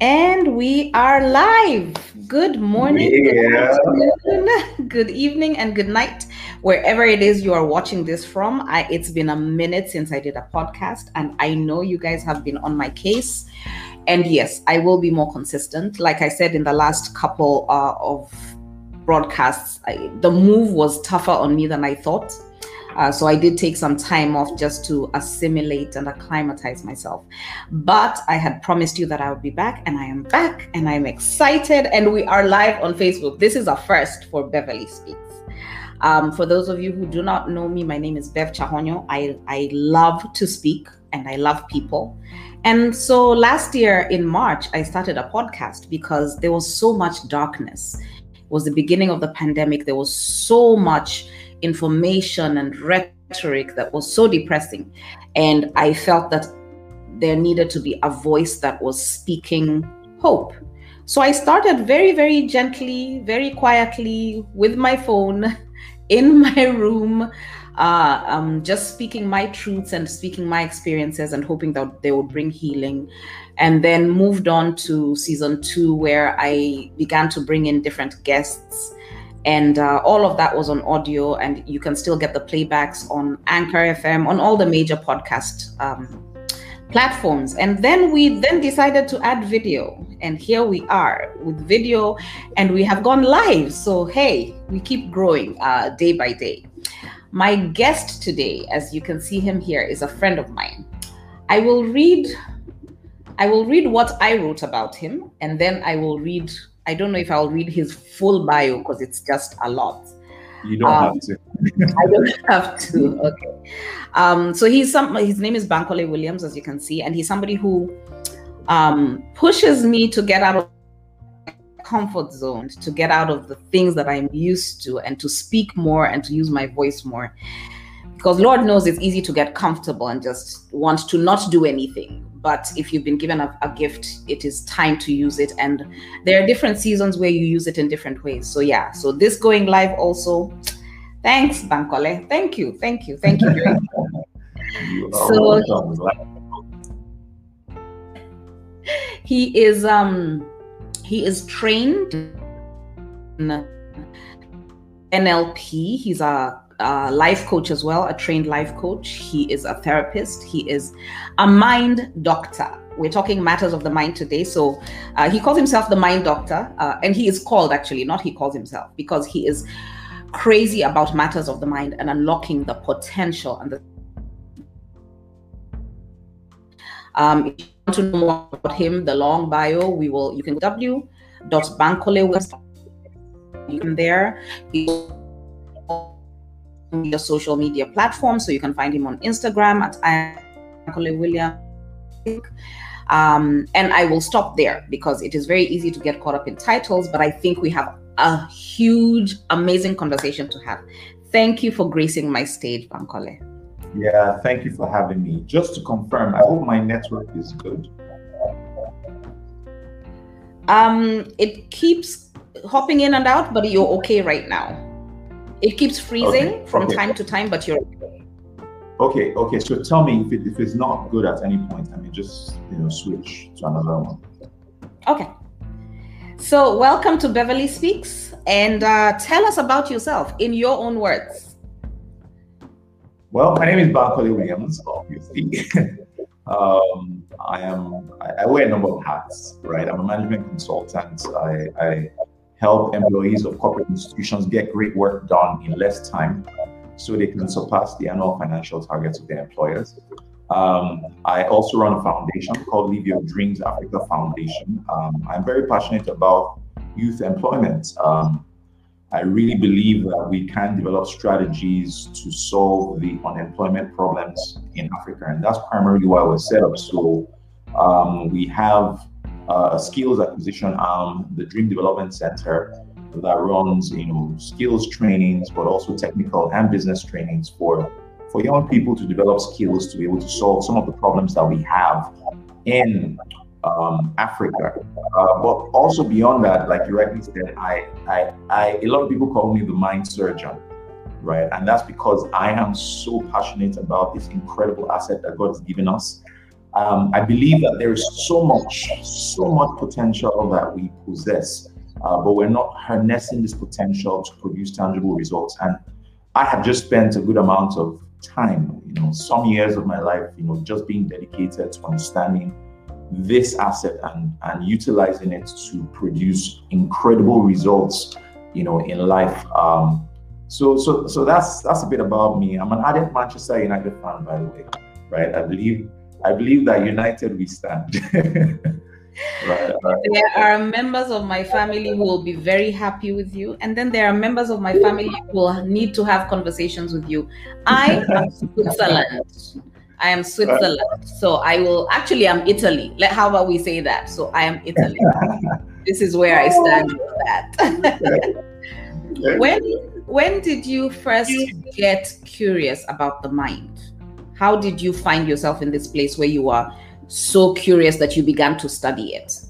And we are live. Good morning, yeah. good, good evening, and good night, wherever it is you are watching this from. I, it's been a minute since I did a podcast, and I know you guys have been on my case. And yes, I will be more consistent. Like I said in the last couple uh, of broadcasts, I, the move was tougher on me than I thought. Uh, so I did take some time off just to assimilate and acclimatize myself. But I had promised you that I would be back, and I am back, and I'm excited. And we are live on Facebook. This is a first for Beverly Speaks. Um, for those of you who do not know me, my name is Bev Chahonyo. I, I love to speak and I love people. And so last year in March, I started a podcast because there was so much darkness. It was the beginning of the pandemic. There was so much information and rhetoric that was so depressing. And I felt that there needed to be a voice that was speaking hope. So I started very, very gently, very quietly with my phone in my room, uh, um, just speaking my truths and speaking my experiences and hoping that they would bring healing. And then moved on to season two, where I began to bring in different guests and uh, all of that was on audio and you can still get the playbacks on anchor fm on all the major podcast um, platforms. And then we then decided to add video and here we are with video and we have gone live. So hey we keep growing uh, day by day. My guest today as you can see him here is a friend of mine. I will read i will read what i wrote about him and then i will read I don't know if I'll read his full bio because it's just a lot. You don't um, have to. I don't have to. Okay. Um, so he's some. His name is Bankole Williams, as you can see, and he's somebody who um, pushes me to get out of comfort zone, to get out of the things that I'm used to, and to speak more and to use my voice more. Because Lord knows it's easy to get comfortable and just want to not do anything but if you've been given a, a, gift it is time to use it. And there are different seasons where you use it in different ways. So yeah. So this going live also thanks bankole. Thank you. Thank you. Thank you. Very so he is um he is trained in nlp he's a a life coach as well, a trained life coach. He is a therapist. He is a mind doctor. We're talking matters of the mind today. So uh, he calls himself the mind doctor, uh, and he is called actually, not he calls himself, because he is crazy about matters of the mind and unlocking the potential and the. Um, if you want to know more about him, the long bio, we will. You can w. Bankole. You can there. He your social media platform. So you can find him on Instagram at Bankole William. Um, and I will stop there because it is very easy to get caught up in titles, but I think we have a huge, amazing conversation to have. Thank you for gracing my stage, Bankole. Yeah, thank you for having me. Just to confirm, I hope my network is good. Um, it keeps hopping in and out, but you're okay right now. It keeps freezing okay. from okay. time to time, but you're okay. Okay, okay. So tell me if, it, if it's not good at any point, I mean, just you know, switch to another one. Okay. So welcome to Beverly Speaks, and uh, tell us about yourself in your own words. Well, my name is Bankole Williams, obviously. um, I am. I, I, wear a number of hats, right? I'm a management consultant. I, I help employees of corporate institutions get great work done in less time so they can surpass the annual financial targets of their employers. Um, I also run a foundation called Live Your Dreams Africa Foundation. Um, I'm very passionate about youth employment. Um, I really believe that we can develop strategies to solve the unemployment problems in Africa, and that's primarily why we're set up. So um, we have uh, skills acquisition arm, the Dream Development Center, that runs you know skills trainings, but also technical and business trainings for for young people to develop skills to be able to solve some of the problems that we have in um, Africa. Uh, but also beyond that, like you rightly said, I, I, I, a lot of people call me the mind surgeon, right? And that's because I am so passionate about this incredible asset that God has given us Um, I believe that there is so much, so much potential that we possess, uh, but we're not harnessing this potential to produce tangible results. And I have just spent a good amount of time, you know, some years of my life, you know, just being dedicated to understanding this asset and, and utilizing it to produce incredible results, you know, in life. Um, so, so, so that's that's a bit about me. I'm an ardent Manchester United fan, by the way, right? I believe I believe that United we stand. right, right. There are members of my family who will be very happy with you, and then there are members of my family who will need to have conversations with you. I am Switzerland. I am Switzerland. So I will actually I'm Italy. Let how about we say that? So I am Italy. this is where I stand with that. when when did you first get curious about the mind? How did you find yourself in this place where you are so curious that you began to study it?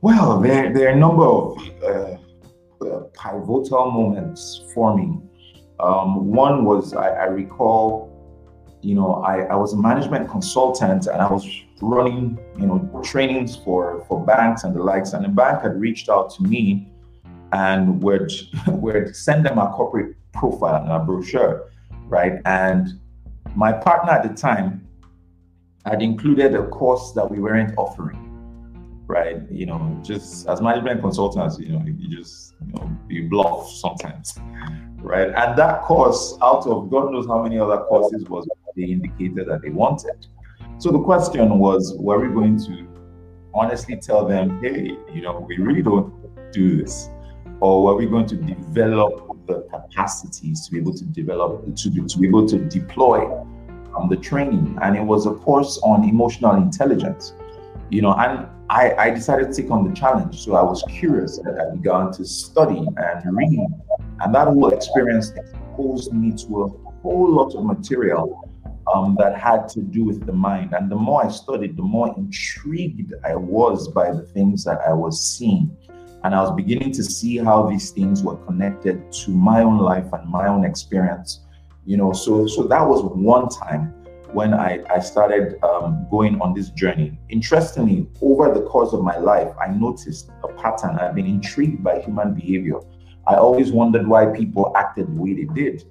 Well, there, there are a number of uh, uh, pivotal moments for me. Um, one was I, I, recall, you know, I, I was a management consultant and I was running, you know, trainings for for banks and the likes. And the bank had reached out to me and would would send them a corporate profile and a brochure, right? And my partner at the time had included a course that we weren't offering, right? You know, just as management consultants, you know, you just, you know, you bluff sometimes, right? And that course, out of God knows how many other courses, was they indicated that they wanted. So the question was, were we going to honestly tell them, hey, you know, we really don't do this? Or were we going to develop the capacities to be able to develop, to be, to be able to deploy um, the training. And it was a course on emotional intelligence, you know, and I, I decided to take on the challenge. So I was curious and I began to study and read. And that whole experience exposed me to a whole lot of material um, that had to do with the mind. And the more I studied, the more intrigued I was by the things that I was seeing. And I was beginning to see how these things were connected to my own life and my own experience. You know, so so that was one time when I, I started um, going on this journey. Interestingly, over the course of my life, I noticed a pattern. I've been intrigued by human behavior. I always wondered why people acted the way they did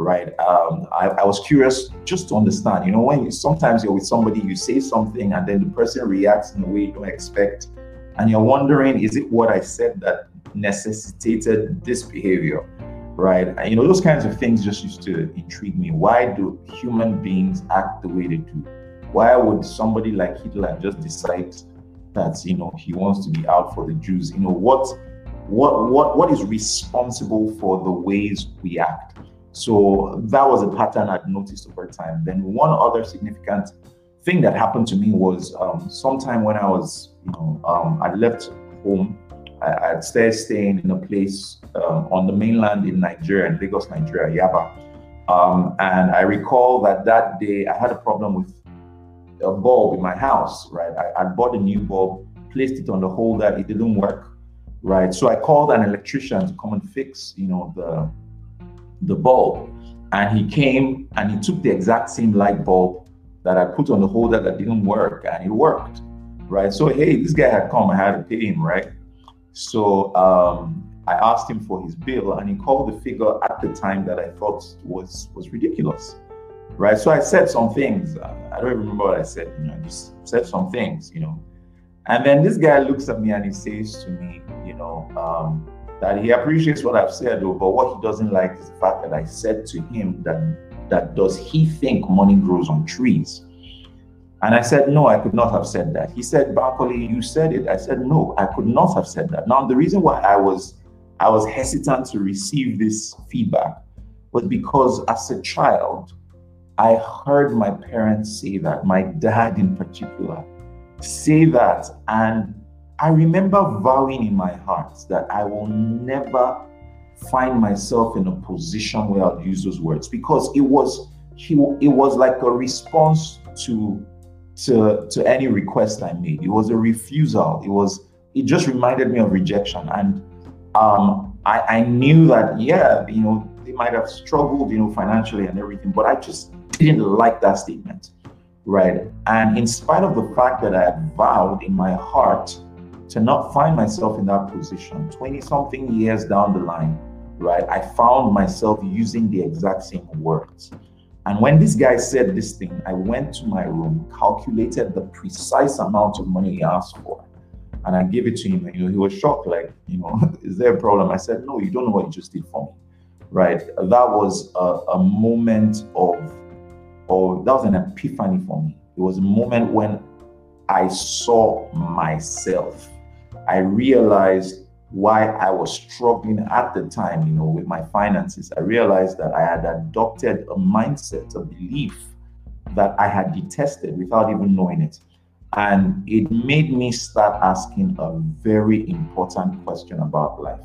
right? Um, I, I, was curious just to understand. You know, when you, sometimes you're with somebody, you say something, and then the person reacts in a way you don't expect, and you're wondering, is it what I said that necessitated this behavior? Right. And, you know, those kinds of things just used to intrigue me. Why do human beings act the way they do? Why would somebody like Hitler just decide that, you know, he wants to be out for the Jews? You know, what what what what is responsible for the ways we act? So that was a pattern I'd noticed over time. Then one other significant thing that happened to me was um, sometime when I was, you know, um, I left home. I, would started staying in a place um, on the mainland in Nigeria, in Lagos, Nigeria, Yaba. Um, and I recall that that day I had a problem with a bulb in my house, right? I, I bought a new bulb, placed it on the holder, it didn't work, right? So I called an electrician to come and fix, you know, the the bulb. And he came and he took the exact same light bulb that I put on the holder that didn't work, and it worked, right? So hey, this guy had come, I had to pay him, right? So um, I asked him for his bill, and he called the figure at the time that I thought was was ridiculous, right? So I said some things. I don't remember what I said. You know, I just said some things, you know. And then this guy looks at me and he says to me, you know, um, that he appreciates what I've said, but what he doesn't like is the fact that I said to him that that does he think money grows on trees? And I said, no, I could not have said that. He said, Bankole, you said it. I said, no, I could not have said that. Now, the reason why I was I was hesitant to receive this feedback was because as a child, I heard my parents say that, my dad in particular, say that. And I remember vowing in my heart that I will never find myself in a position where I'll use those words because it was it was like a response to to to any request I made. It was a refusal. It was it just reminded me of rejection. And um I, I knew that yeah, you know, they might have struggled, you know, financially and everything, but I just didn't like that statement. right? And in spite of the fact that I had vowed in my heart to not find myself in that position, 20 something years down the line, right, I found myself using the exact same words. And when this guy said this thing, I went to my room, calculated the precise amount of money he asked for, and I gave it to him. And, you know, he was shocked, like, you know, is there a problem? I said, no, you don't know what you just did for me, right? That was a, a moment of, or that was an epiphany for me. It was a moment when I saw myself. I realized why I was struggling at the time, you know, with my finances, I realized that I had adopted a mindset, a belief that I had detested without even knowing it. And it made me start asking a very important question about life.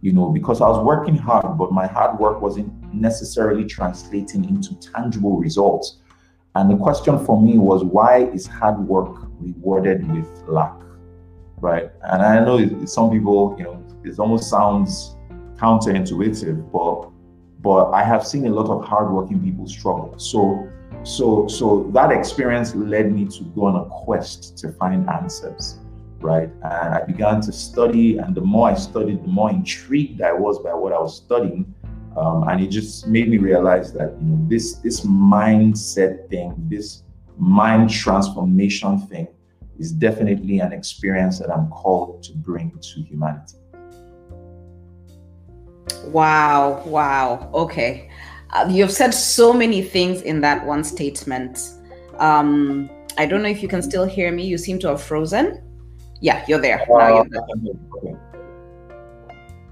You know, because I was working hard, but my hard work wasn't necessarily translating into tangible results. And the question for me was why is hard work rewarded with lack? Right? And I know some people, you know, it almost sounds counterintuitive, but but I have seen a lot of hardworking people struggle. So so so that experience led me to go on a quest to find answers, right? And I began to study, and the more I studied, the more intrigued I was by what I was studying. Um, and it just made me realize that you know this this mindset thing, this mind transformation thing is definitely an experience that I'm called to bring to humanity. Wow, wow. Okay. Uh, you've said so many things in that one statement. Um, I don't know if you can still hear me. You seem to have frozen. Yeah, you're there. Uh, now you're there.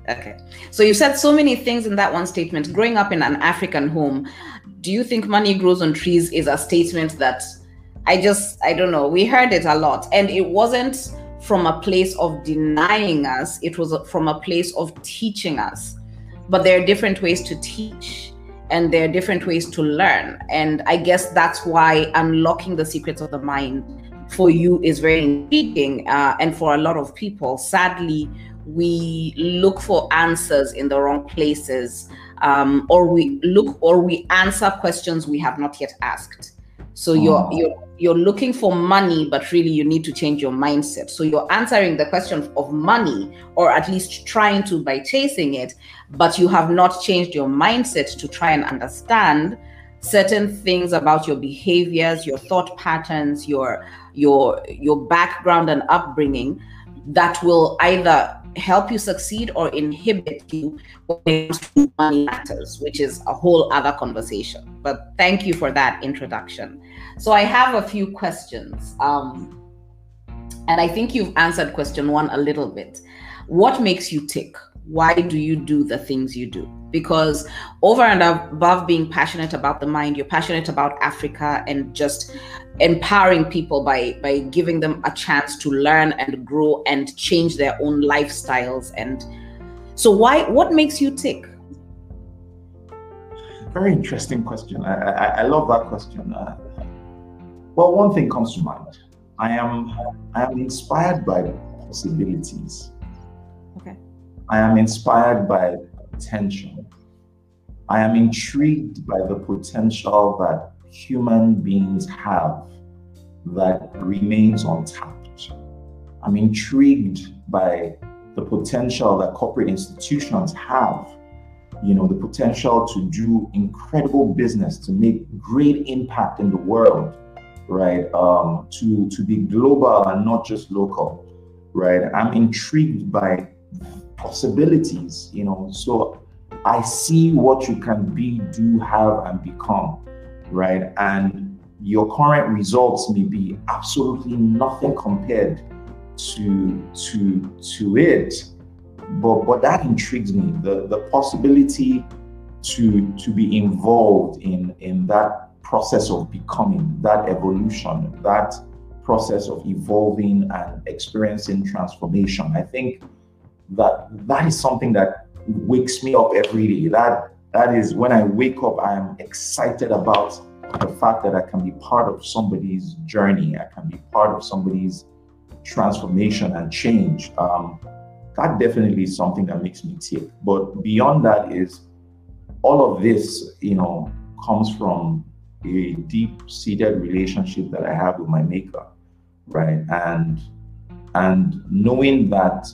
Okay. So you said so many things in that one statement. Growing up in an African home, do you think money grows on trees is a statement that I just, I don't know. We heard it a lot. And it wasn't from a place of denying us, it was from a place of teaching us. But there are different ways to teach and there are different ways to learn. And I guess that's why unlocking the secrets of the mind for you is very intriguing. Uh, and for a lot of people, sadly, we look for answers in the wrong places um, or we look or we answer questions we have not yet asked so you're oh. you're you're looking for money, but really you need to change your mindset. So you're answering the question of money, or at least trying to by chasing it, but you have not changed your mindset to try and understand certain things about your behaviors, your thought patterns, your your your background and upbringing that will either help you succeed or inhibit you when money matters, which is a whole other conversation. But thank you for that introduction. So I have a few questions. Um, and I think you've answered question one a little bit. What makes you tick? Why do you do the things you do? Because over and above being passionate about the mind, you're passionate about Africa and just empowering people by by giving them a chance to learn and grow and change their own lifestyles. And so why what makes you tick? Very interesting question. I i, I love that question. Uh, well one thing comes to mind. I am i am inspired by possibilities. Okay. I am inspired by potential. I am intrigued by the potential that human beings have that remains untapped. I'm intrigued by the potential that corporate institutions have, you know, the potential to do incredible business, to make great impact in the world, right? Um, to, to be global and not just local, right? I'm intrigued by possibilities, you know, so I see what you can be, do, have, and become, right? And your current results may be absolutely nothing compared to to to it but but that intrigues me the the possibility to to be involved in in that process of becoming that evolution that process of evolving and experiencing transformation i think that that is something that wakes me up every day that that is when i wake up i am excited about the fact that I can be part of somebody's journey, I can be part of somebody's transformation and change. Um, that definitely is something that makes me tick. But beyond that is all of this, you know, comes from a deep-seated relationship that I have with my maker, right? And and knowing that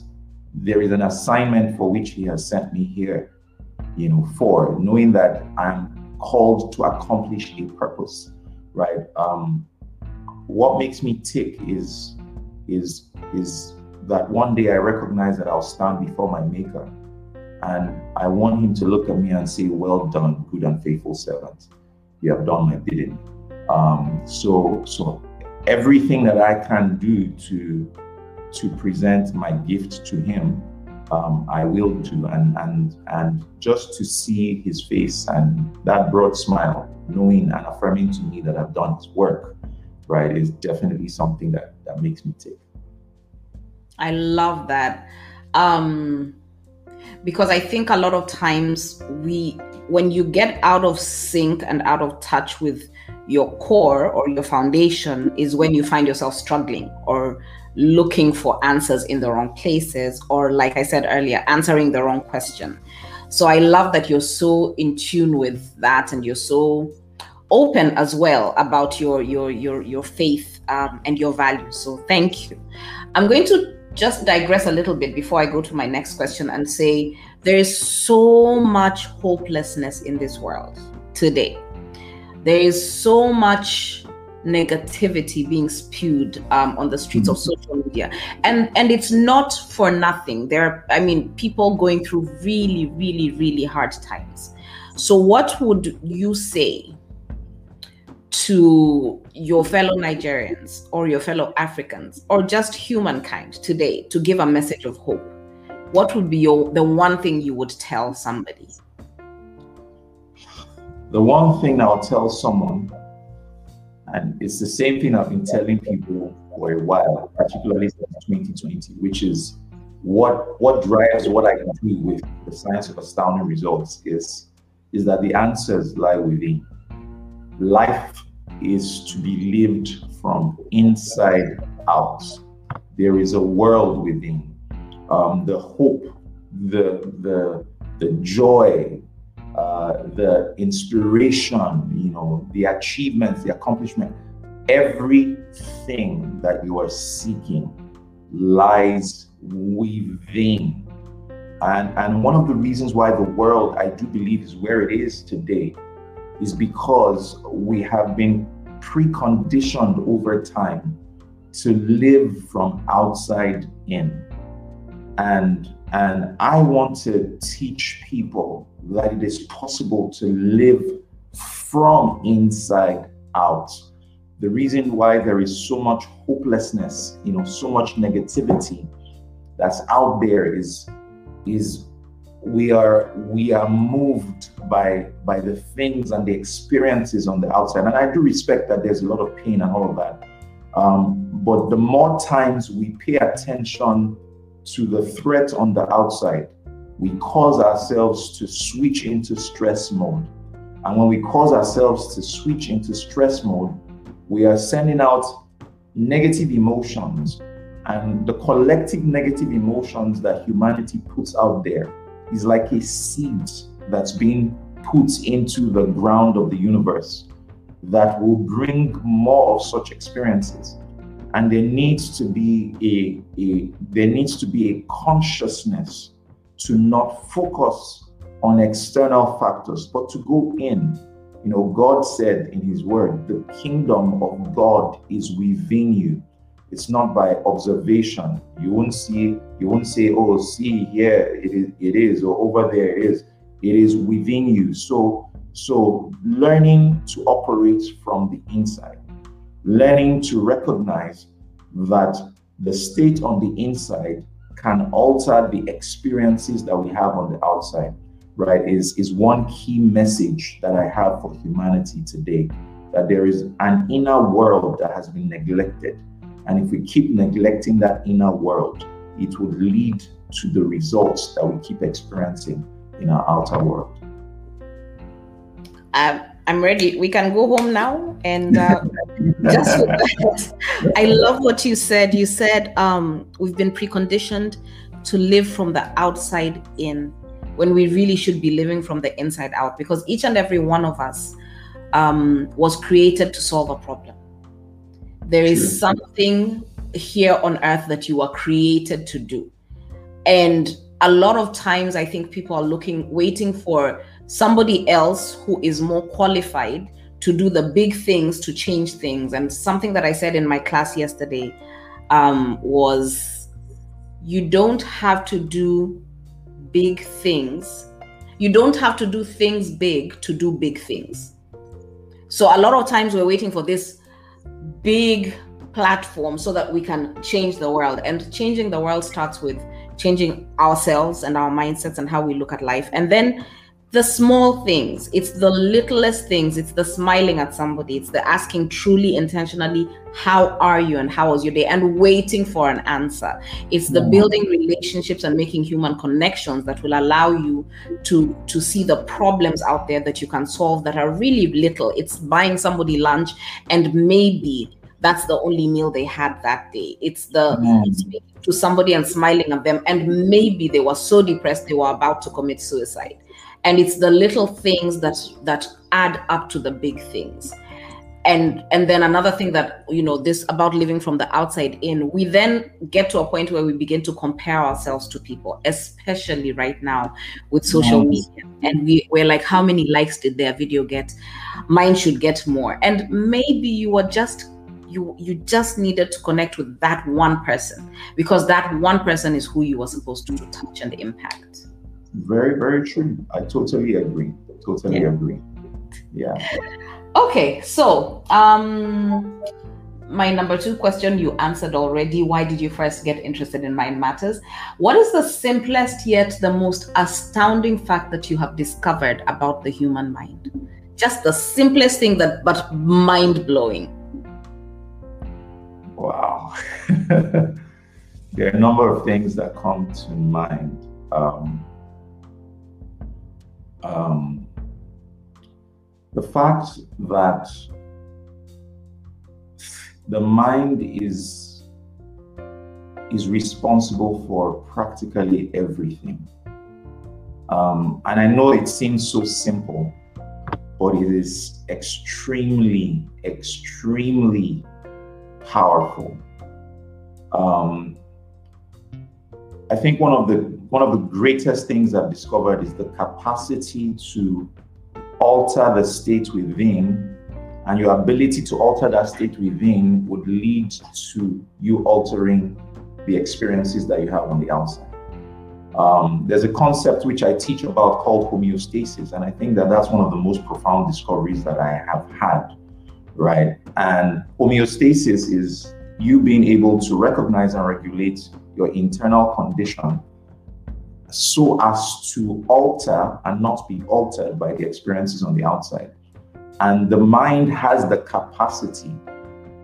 there is an assignment for which he has sent me here, you know, for knowing that I'm called to accomplish a purpose, right? Um, what makes me tick is is is that one day I recognize that I'll stand before my maker and I want him to look at me and say, Well done, good and faithful servant. You have done my bidding. Um, so so everything that I can do to to present my gift to him, um, I will do. And and and just to see his face and that broad smile, knowing and affirming to me that I've done his work, right, is definitely something that, that makes me tick. I love that. Um, because I think a lot of times we, when you get out of sync and out of touch with your core or your foundation, is when you find yourself struggling or looking for answers in the wrong places, or like I said earlier, answering the wrong question. So I love that you're so in tune with that and you're so open as well about your your your your faith um, and your values. So thank you. I'm going to just digress a little bit before I go to my next question and say there is so much hopelessness in this world today. There is so much negativity being spewed um, on the streets of mm-hmm. social media and and it's not for nothing there are, i mean people going through really really really hard times so what would you say to your fellow Nigerians or your fellow Africans or just humankind today to give a message of hope, what would be your the one thing you would tell somebody? The one thing I'll tell someone, and it's the same thing I've been telling people for a while, particularly since 2020, which is what what drives what I can do with the science of astounding results is is that the answers lie within. Life is to be lived from inside out. There is a world within. Um, the hope, the the the joy, uh, the inspiration, you know, the achievements, the accomplishment, everything that you are seeking lies within. And, and one of the reasons why the world, I do believe, is where it is today is because we have been preconditioned over time to live from outside in. And and I want to teach people that it is possible to live from inside out. The reason why there is so much hopelessness, you know, so much negativity that's out there is is we are we are moved by by the things and the experiences on the outside and i do respect that there's a lot of pain and all of that um, but the more times we pay attention to the threat on the outside we cause ourselves to switch into stress mode. And when we cause ourselves to switch into stress mode we are sending out negative emotions and the collective negative emotions that humanity puts out there is like a seed that's being put into the ground of the universe that will bring more of such experiences. And there needs to be a, a there needs to be a consciousness to not focus on external factors but to go in you know god said in his word the kingdom of god is within you it's not by observation. You won't see, you won't say, oh, see here it is, it is, or over there it is. It is within you. So, so learning to operate from the inside, learning to recognize that the state on the inside can alter the experiences that we have on the outside, right? Is is one key message that I have for humanity today. That there is an inner world that has been neglected and if we keep neglecting that inner world, it would lead to the results that we keep experiencing in our outer world. Um, I'm ready. We can go home now. And uh, just I love what you said. You said um, we've been preconditioned to live from the outside in when we really should be living from the inside out because each and every one of us um, was created to solve a problem. There is something here on earth that you are created to do. And a lot of times, I think people are looking, waiting for somebody else who is more qualified to do the big things to change things. And something that I said in my class yesterday um, was you don't have to do big things. You don't have to do things big to do big things. So a lot of times we're waiting for this big platform so that we can change the world. And changing the world starts with changing ourselves and our mindsets and how we look at life. And then the small things. It's the littlest things. It's the smiling at somebody. It's the asking truly intentionally how are you and how was your day? And waiting for an answer. It's the building relationships and making human connections that will allow you to to see the problems out there that you can solve that are really little. It's buying somebody lunch and maybe that's the only meal they had that day. It's the mm. speaking to somebody and smiling at them and maybe they were so depressed they were about to commit suicide and it's the little things that that add up to the big things. And and then another thing that you know this about living from the outside in we then get to a point where we begin to compare ourselves to people especially right now with social nice. media. And we, we're like how many likes did their video get? Mine should get more. And maybe you were just you you just needed to connect with that one person because that one person is who you were supposed to touch and impact very, very true. I totally agree. Totally yeah. agree. Yeah. Okay, so um my number two question you answered already. Why did you first get interested in mind matters? What is the simplest yet the most astounding fact that you have discovered about the human mind? Just the simplest thing that but mind blowing. Wow. there are a number of things that come to mind. Um, um, the fact that the mind is is responsible for practically everything. Um, and I know it seems so simple, but it is extremely, extremely powerful. Um, I think one of the one of the greatest things I've discovered is the capacity to alter the state within, and your ability to alter that state within would lead to you altering the experiences that you have on the outside. Um, there's a concept which I teach about called homeostasis, and I think that that's one of the most profound discoveries that I have had. Right, and homeostasis is you being able to recognize and regulate your internal condition so as to alter and not be altered by the experiences on the outside. And the mind has the capacity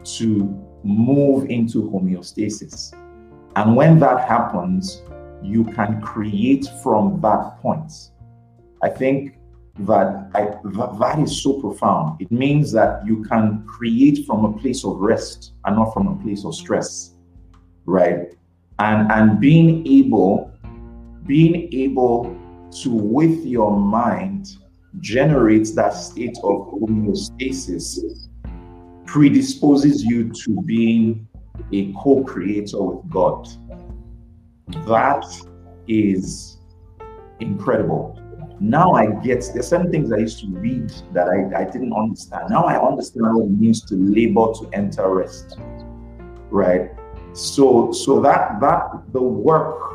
to move into homeostasis. And when that happens, you can create from that point. I think that I, that is so profound. It means that you can create from a place of rest and not from a place of stress, right? And and being able being able to, with your mind, generate that state of homeostasis predisposes you to being a co creator with God. That is incredible. Now I get there's certain things I used to read that I, I didn't understand. Now I understand what it means to labor to enter rest. Right? So so that that the work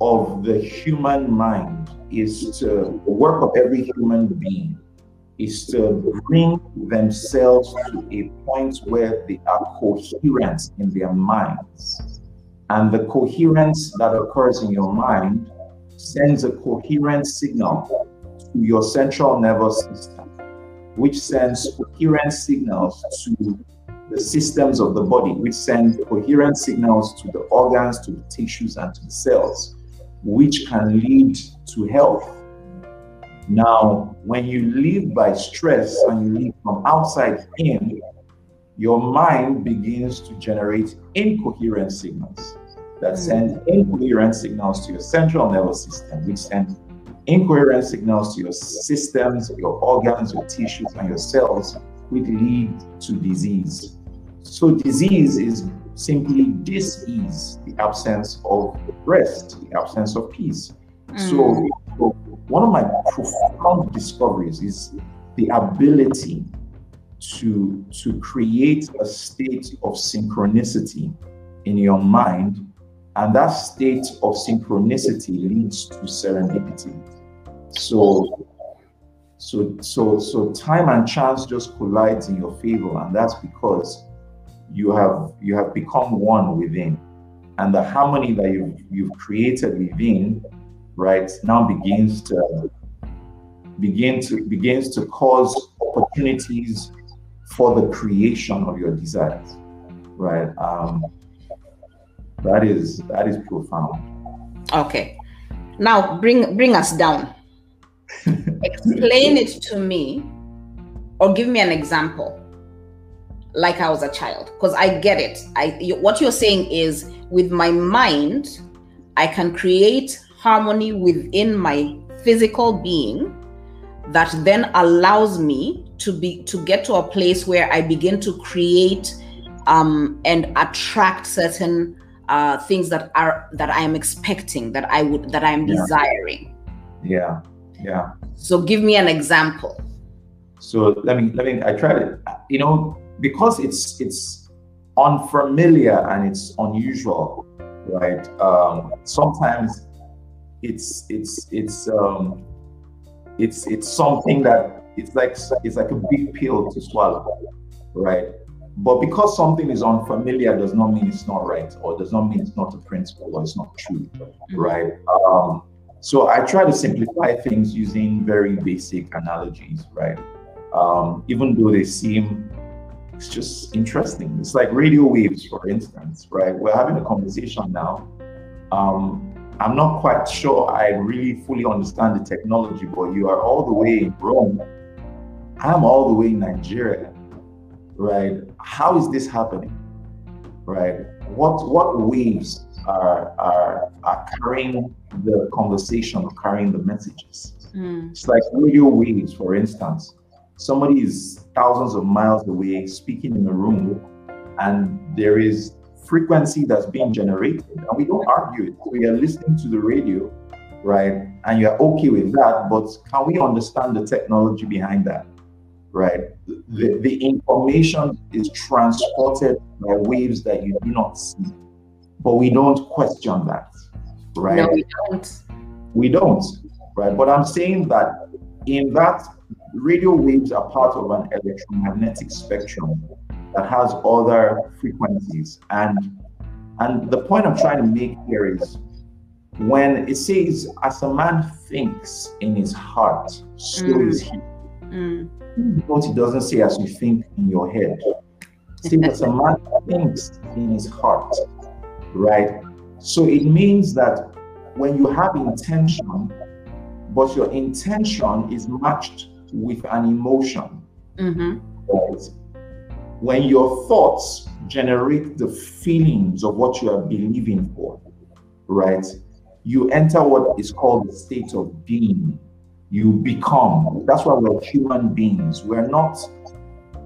of the human mind is to the work of every human being is to bring themselves to a point where they are coherent in their minds. And the coherence that occurs in your mind sends a coherent signal to your central nervous system, which sends coherent signals to the systems of the body, which send coherent signals to the organs, to the tissues, and to the cells which can lead to health. Now, when you live by stress and you live from outside in, your mind begins to generate incoherent signals that hmm. send incoherent signals to your central nervous system, which send incoherent signals to your systems, your organs, your tissues, and your cells, which lead to disease. So, disease is simply dis-ease, the absence of rest, the absence of peace. Mm. So, so, one of my profound discoveries is the ability to, to create a state of synchronicity in your mind. And that state of synchronicity leads to serendipity. So, so, so, so time and chance just collides in your favor, and that's because you have you have become one within, and the harmony that you've you've created within, right, now begins to begin to begins to cause opportunities for the creation of your desires, right? Um, that is that is profound. Okay, now bring bring us down. Explain it to me, or give me an example, like I was a child, because I get it. I you, what you're saying is with my mind, I can create harmony within my physical being that then allows me to be to get to a place where I begin to create um, and attract certain uh, things that are that I am expecting that I would that I am yeah. desiring. Yeah, yeah. So give me an example. So let me let me I try to you know because it's it's unfamiliar and it's unusual, right? Um, sometimes it's it's it's um, it's it's something that it's like it's like a big pill to swallow, right? But because something is unfamiliar does not mean it's not right, or does not mean it's not a principle or it's not true, mm-hmm. right? Um, so I try to simplify things using very basic analogies, right? Um, even though they seem it's just interesting. It's like radio waves, for instance, right? We're having a conversation now. Um, I'm not quite sure I really fully understand the technology, but you are all the way in Rome. I'm all the way in Nigeria, right? How is this happening, right? What what waves are are, are carrying the conversation, carrying the messages? Mm. It's like radio waves, for instance. Somebody is thousands of miles away speaking in a room, and there is frequency that's being generated, and we don't argue it. We are listening to the radio, right? And you're okay with that, but can we understand the technology behind that, right? The, the information is transported by waves that you do not see, but we don't question that, right? No, we don't. We don't, right? But I'm saying that in that radio waves are part of an electromagnetic spectrum that has other frequencies. And and the point I'm trying to make here is when it says, as a man thinks in his heart, so mm. is he. Mm. It doesn't say as you think in your head. See, as a man thinks in his heart, right? So it means that when you have intention, but your intention is matched with an emotion, mm-hmm. right? when your thoughts generate the feelings of what you are believing for, right? You enter what is called the state of being. You become. That's why we're human beings. We're not,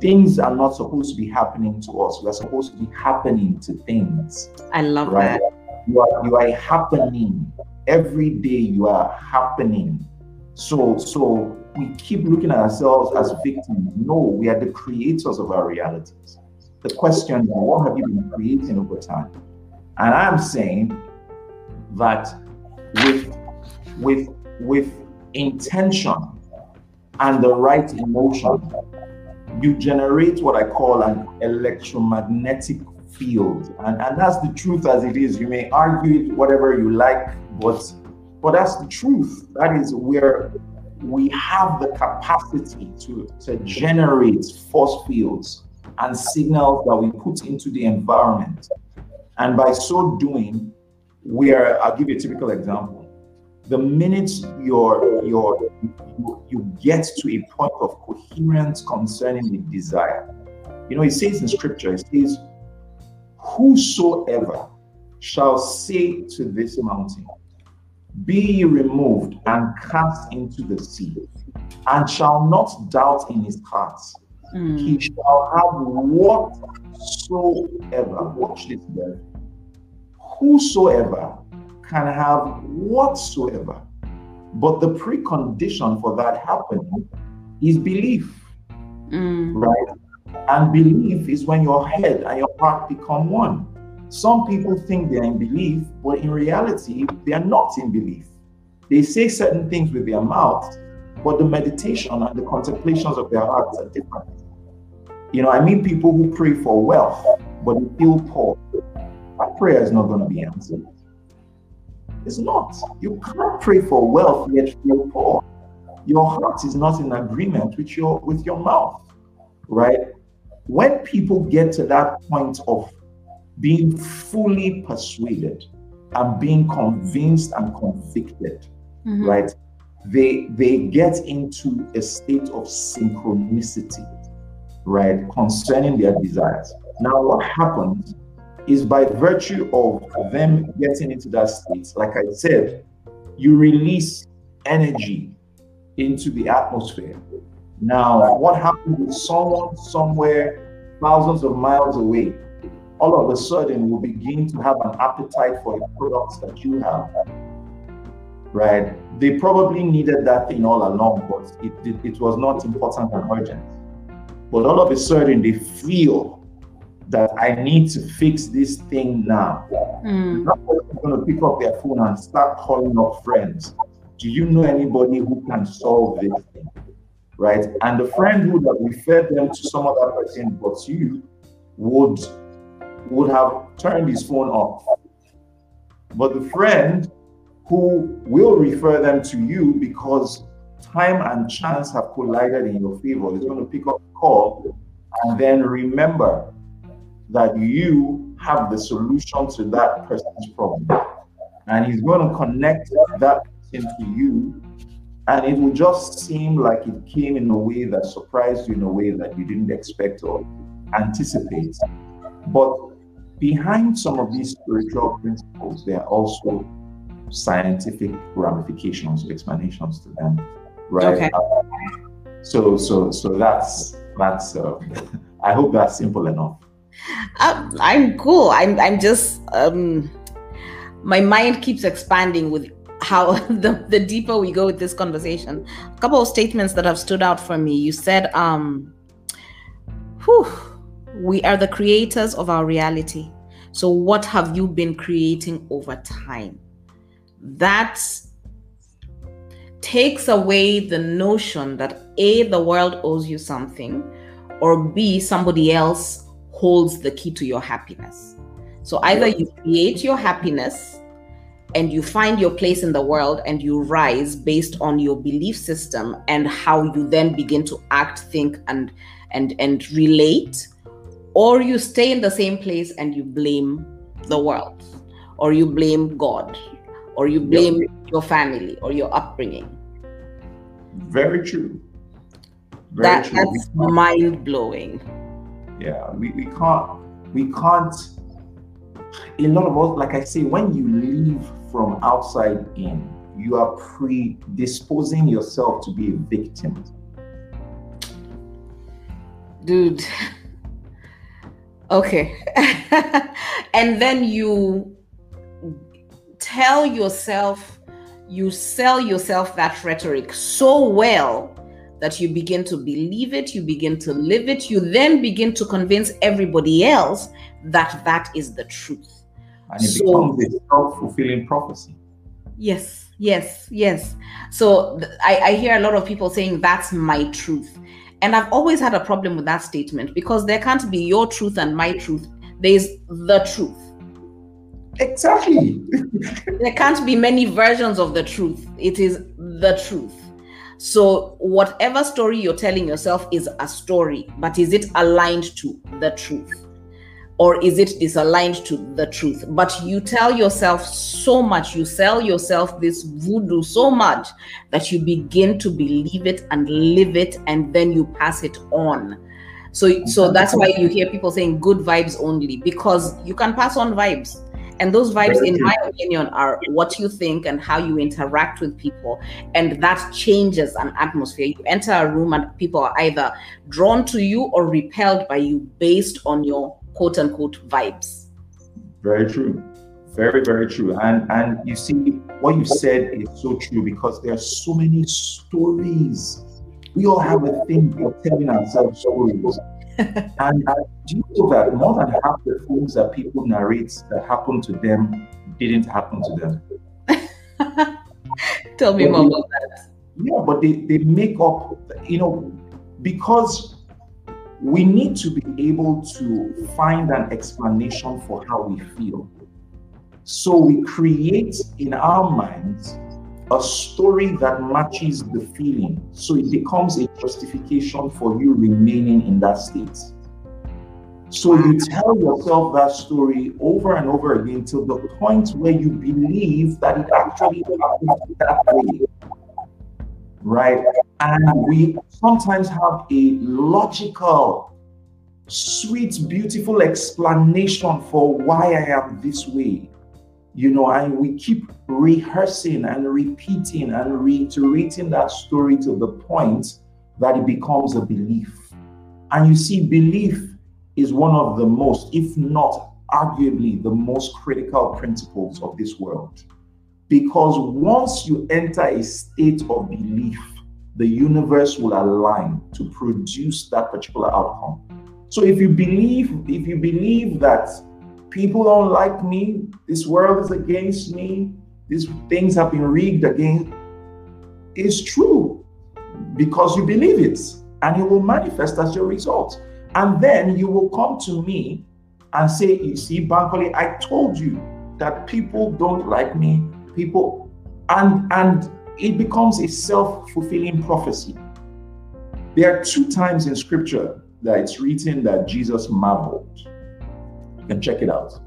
things are not supposed to be happening to us. We're supposed to be happening to things. I love right? that. You are, you are happening. Every day you are happening. So, so we keep looking at ourselves as victims. No, we are the creators of our realities. The question is, what have you been creating over time? And I'm saying that with with with intention and the right emotion, you generate what I call an electromagnetic field. And, and that's the truth as it is. You may argue it whatever you like, but but that's the truth. That is where we have the capacity to, to generate force fields and signals that we put into the environment. And by so doing, we are, I'll give you a typical example. The minute you're, you're, you, you get to a point of coherence concerning the desire, you know, it says in scripture, it says, Whosoever shall say to this mountain, Be ye removed and cast into the sea, and shall not doubt in his heart. Mm. He shall have whatsoever. Watch this, there. Whosoever can have whatsoever. But the precondition for that happening is belief. Mm. Right? And belief is when your head and your heart become one. Some people think they're in belief, but in reality, they are not in belief. They say certain things with their mouth, but the meditation and the contemplations of their hearts are different. You know, I meet people who pray for wealth, but feel poor. That prayer is not going to be answered. It's not. You can't pray for wealth yet feel poor. Your heart is not in agreement with your with your mouth, right? When people get to that point of being fully persuaded and being convinced and convicted, mm-hmm. right? They they get into a state of synchronicity, right, concerning their desires. Now, what happens is by virtue of them getting into that state, like I said, you release energy into the atmosphere. Now, what happens with someone somewhere thousands of miles away? All of a sudden, will begin to have an appetite for the products that you have. Right? They probably needed that thing all along, but it, it, it was not important and urgent. But all of a sudden, they feel that I need to fix this thing now. Mm. Person's going to pick up their phone and start calling up friends. Do you know anybody who can solve this thing? Right? And the friend who would have referred them to some other person but you would would have turned his phone off. But the friend who will refer them to you because time and chance have collided in your favor is going to pick up the call and then remember that you have the solution to that person's problem. And he's going to connect that person to you. And it will just seem like it came in a way that surprised you in a way that you didn't expect or anticipate. But behind some of these spiritual principles, there are also scientific ramifications, explanations to them. Right. Okay. Uh, so so so that's that's uh, I hope that's simple enough. Um, I'm cool. I'm I'm just um, my mind keeps expanding with how the, the deeper we go with this conversation. A couple of statements that have stood out for me. You said, um, whew, we are the creators of our reality. So what have you been creating over time? That takes away the notion that A, the world owes you something, or B, somebody else holds the key to your happiness. So either you create your happiness and you find your place in the world and you rise based on your belief system and how you then begin to act, think and and and relate or you stay in the same place and you blame the world or you blame God or you blame yep. your family or your upbringing. Very true. Very that, true. That's mind blowing yeah we, we can't we can't a lot of us like i say when you leave from outside in you are predisposing yourself to be a victim dude okay and then you tell yourself you sell yourself that rhetoric so well that you begin to believe it, you begin to live it, you then begin to convince everybody else that that is the truth. And it so, becomes a self fulfilling prophecy. Yes, yes, yes. So th- I, I hear a lot of people saying, That's my truth. And I've always had a problem with that statement because there can't be your truth and my truth. There's the truth. Exactly. there can't be many versions of the truth. It is the truth. So, whatever story you're telling yourself is a story, but is it aligned to the truth? Or is it disaligned to the truth? But you tell yourself so much, you sell yourself this voodoo so much that you begin to believe it and live it, and then you pass it on. So, so that's why you hear people saying good vibes only because you can pass on vibes And those vibes, in my opinion, are what you think and how you interact with people. And that changes an atmosphere. You enter a room and people are either drawn to you or repelled by you based on your quote unquote vibes. Very true. Very, very true. And and you see, what you said is so true because there are so many stories. We all have a thing for telling ourselves stories. and uh, do you know that more than half the things that people narrate that happened to them didn't happen to them? Tell me more about that. Yeah, but they, they make up, you know, because we need to be able to find an explanation for how we feel. So we create in our minds a story that matches the feeling. So it becomes a justification for you remaining in that state. So you tell yourself that story over and over again till the point where you believe that it actually happened that way. Right? And we sometimes have a logical, sweet, beautiful explanation for why I am this way you know, and we keep rehearsing and repeating and reiterating that story to the point that it becomes a belief. And you see, belief is one of the most, if not arguably, the most critical principles of this world. Because once you enter a state of belief, the universe will align to produce that particular outcome. So if you believe, if you believe that people don't like me, this world is against me, these things have been rigged against, it's true because you believe it and it will manifest as your result. And then you will come to me and say, You see, Bankole, I told you that people don't like me, people, and and it becomes a self-fulfilling prophecy. There are two times in scripture that it's written that Jesus marveled and check it out.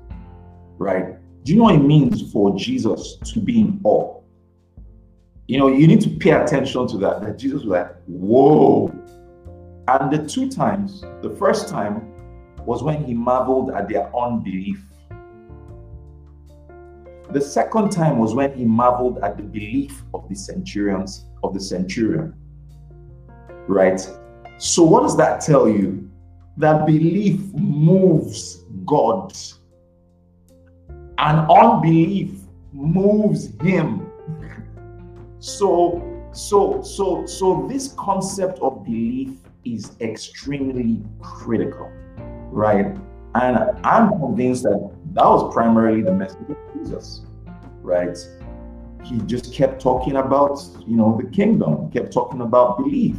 Right? Do you know what it means for Jesus to be in awe? You know, you need to pay attention to that. That Jesus was like, whoa. And the two times, the first time was when he marveled at their unbelief. The second time was when he marveled at the belief of the centurions, of the centurion. Right? So, what does that tell you? That belief moves God. And unbelief moves him. So, so, so, so this concept of belief is extremely critical, right? And I'm convinced that that was primarily the message Jesus, right? He just kept talking about, you know, the kingdom, kept talking about belief,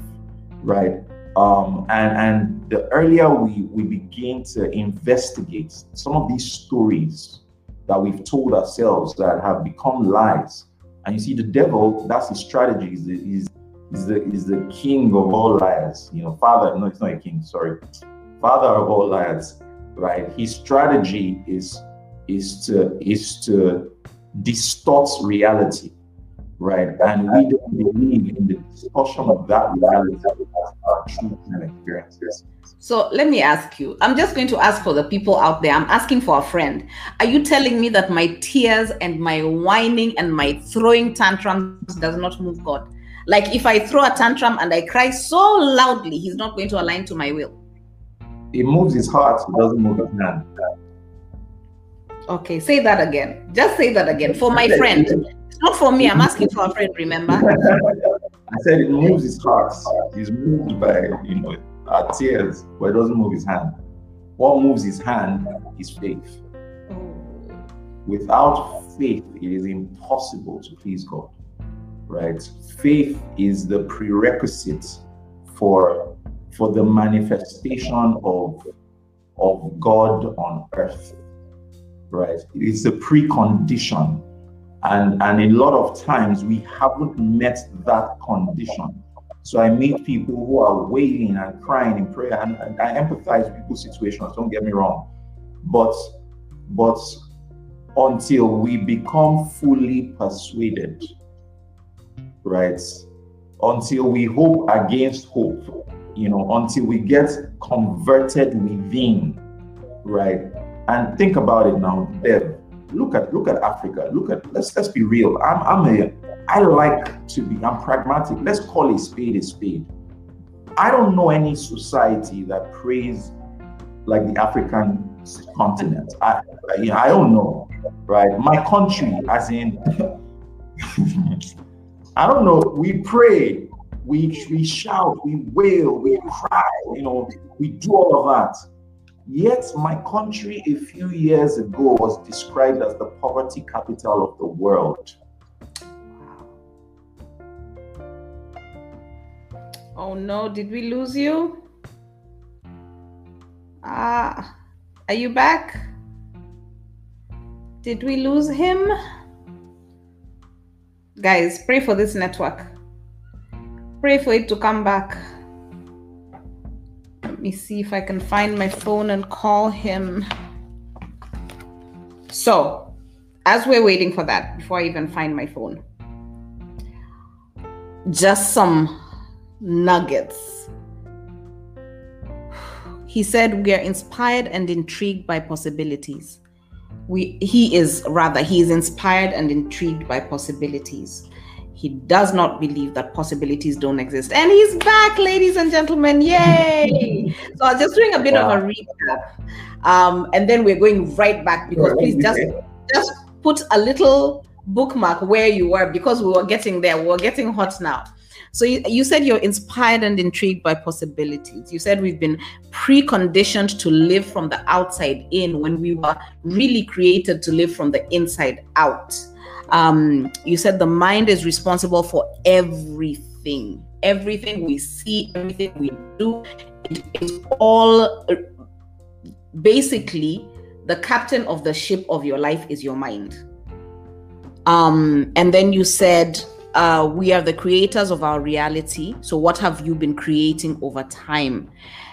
right? Um, and, and the earlier we, we begin to investigate some of these stories that we've told ourselves that have become lies, and you see, the devil, that's his strategy, is is the, is the king of all liars. You know, father, no, it's not a king, sorry. Father of all liars, right? His strategy is is to is to distort reality right? And we don't believe in the distortion of that reality as our truth and experiences. So let me ask you. I'm just going to ask for the people out there. I'm asking for a friend. Are you telling me that my tears and my whining and my throwing tantrums does not move God? Like if I throw a tantrum and I cry so loudly, He's not going to align to my will. It moves His heart. It doesn't move His hand. Okay, say that again. Just say that again for my friend It's not for me. I'm asking for a friend, remember? I said it moves his heart. He's moved by, you know, our tears, but it doesn't move his hand. What moves his hand is faith. Without faith, it is impossible to please God. Right? Faith is the prerequisite for for the manifestation of of God on earth. Right? It's a precondition and, and a lot of times we haven't met that condition. So I meet people who are wailing and crying in prayer, and, and I empathize with people's situations, don't get me wrong. But but until we become fully persuaded, right? Until we hope against hope, you know, until we get converted within, right? And think about it now, look at look at Africa. Look at let's let's be real. I'm I'm a I like to be I'm pragmatic. Let's call a spade a spade. I don't know any society that prays like the African continent. I I don't know, right? My country, as in I don't know. We pray, we we shout, we wail, we cry. You know, we do all of that Yet, my country a few years ago was described as the poverty capital of the world. Oh no, did we lose you? Ah, are you back? Did we lose him? Guys, pray for this network. Pray for it to come back. Let me see if I can find my phone and call him. So, as we're waiting for that, before I even find my phone, just some nuggets. He said, We are inspired and intrigued by possibilities. We, he is rather, he is inspired and intrigued by possibilities. He does not believe that possibilities don't exist. And he's back, ladies and gentlemen. Yay! so I'll just doing a bit wow. of a recap. Um, and then we're going right back because please just just put a little bookmark where you were because we were getting there. We were getting hot now. So you, you said you're inspired and intrigued by possibilities. You said we've been preconditioned to live from the outside in when we were really created to live from the inside out um, you said the mind is responsible for everything. Everything we see everything we do. It is all basically the captain of the ship of your life is your mind. Um, and then you said uh, we are the creators of our reality. So what have you been creating over time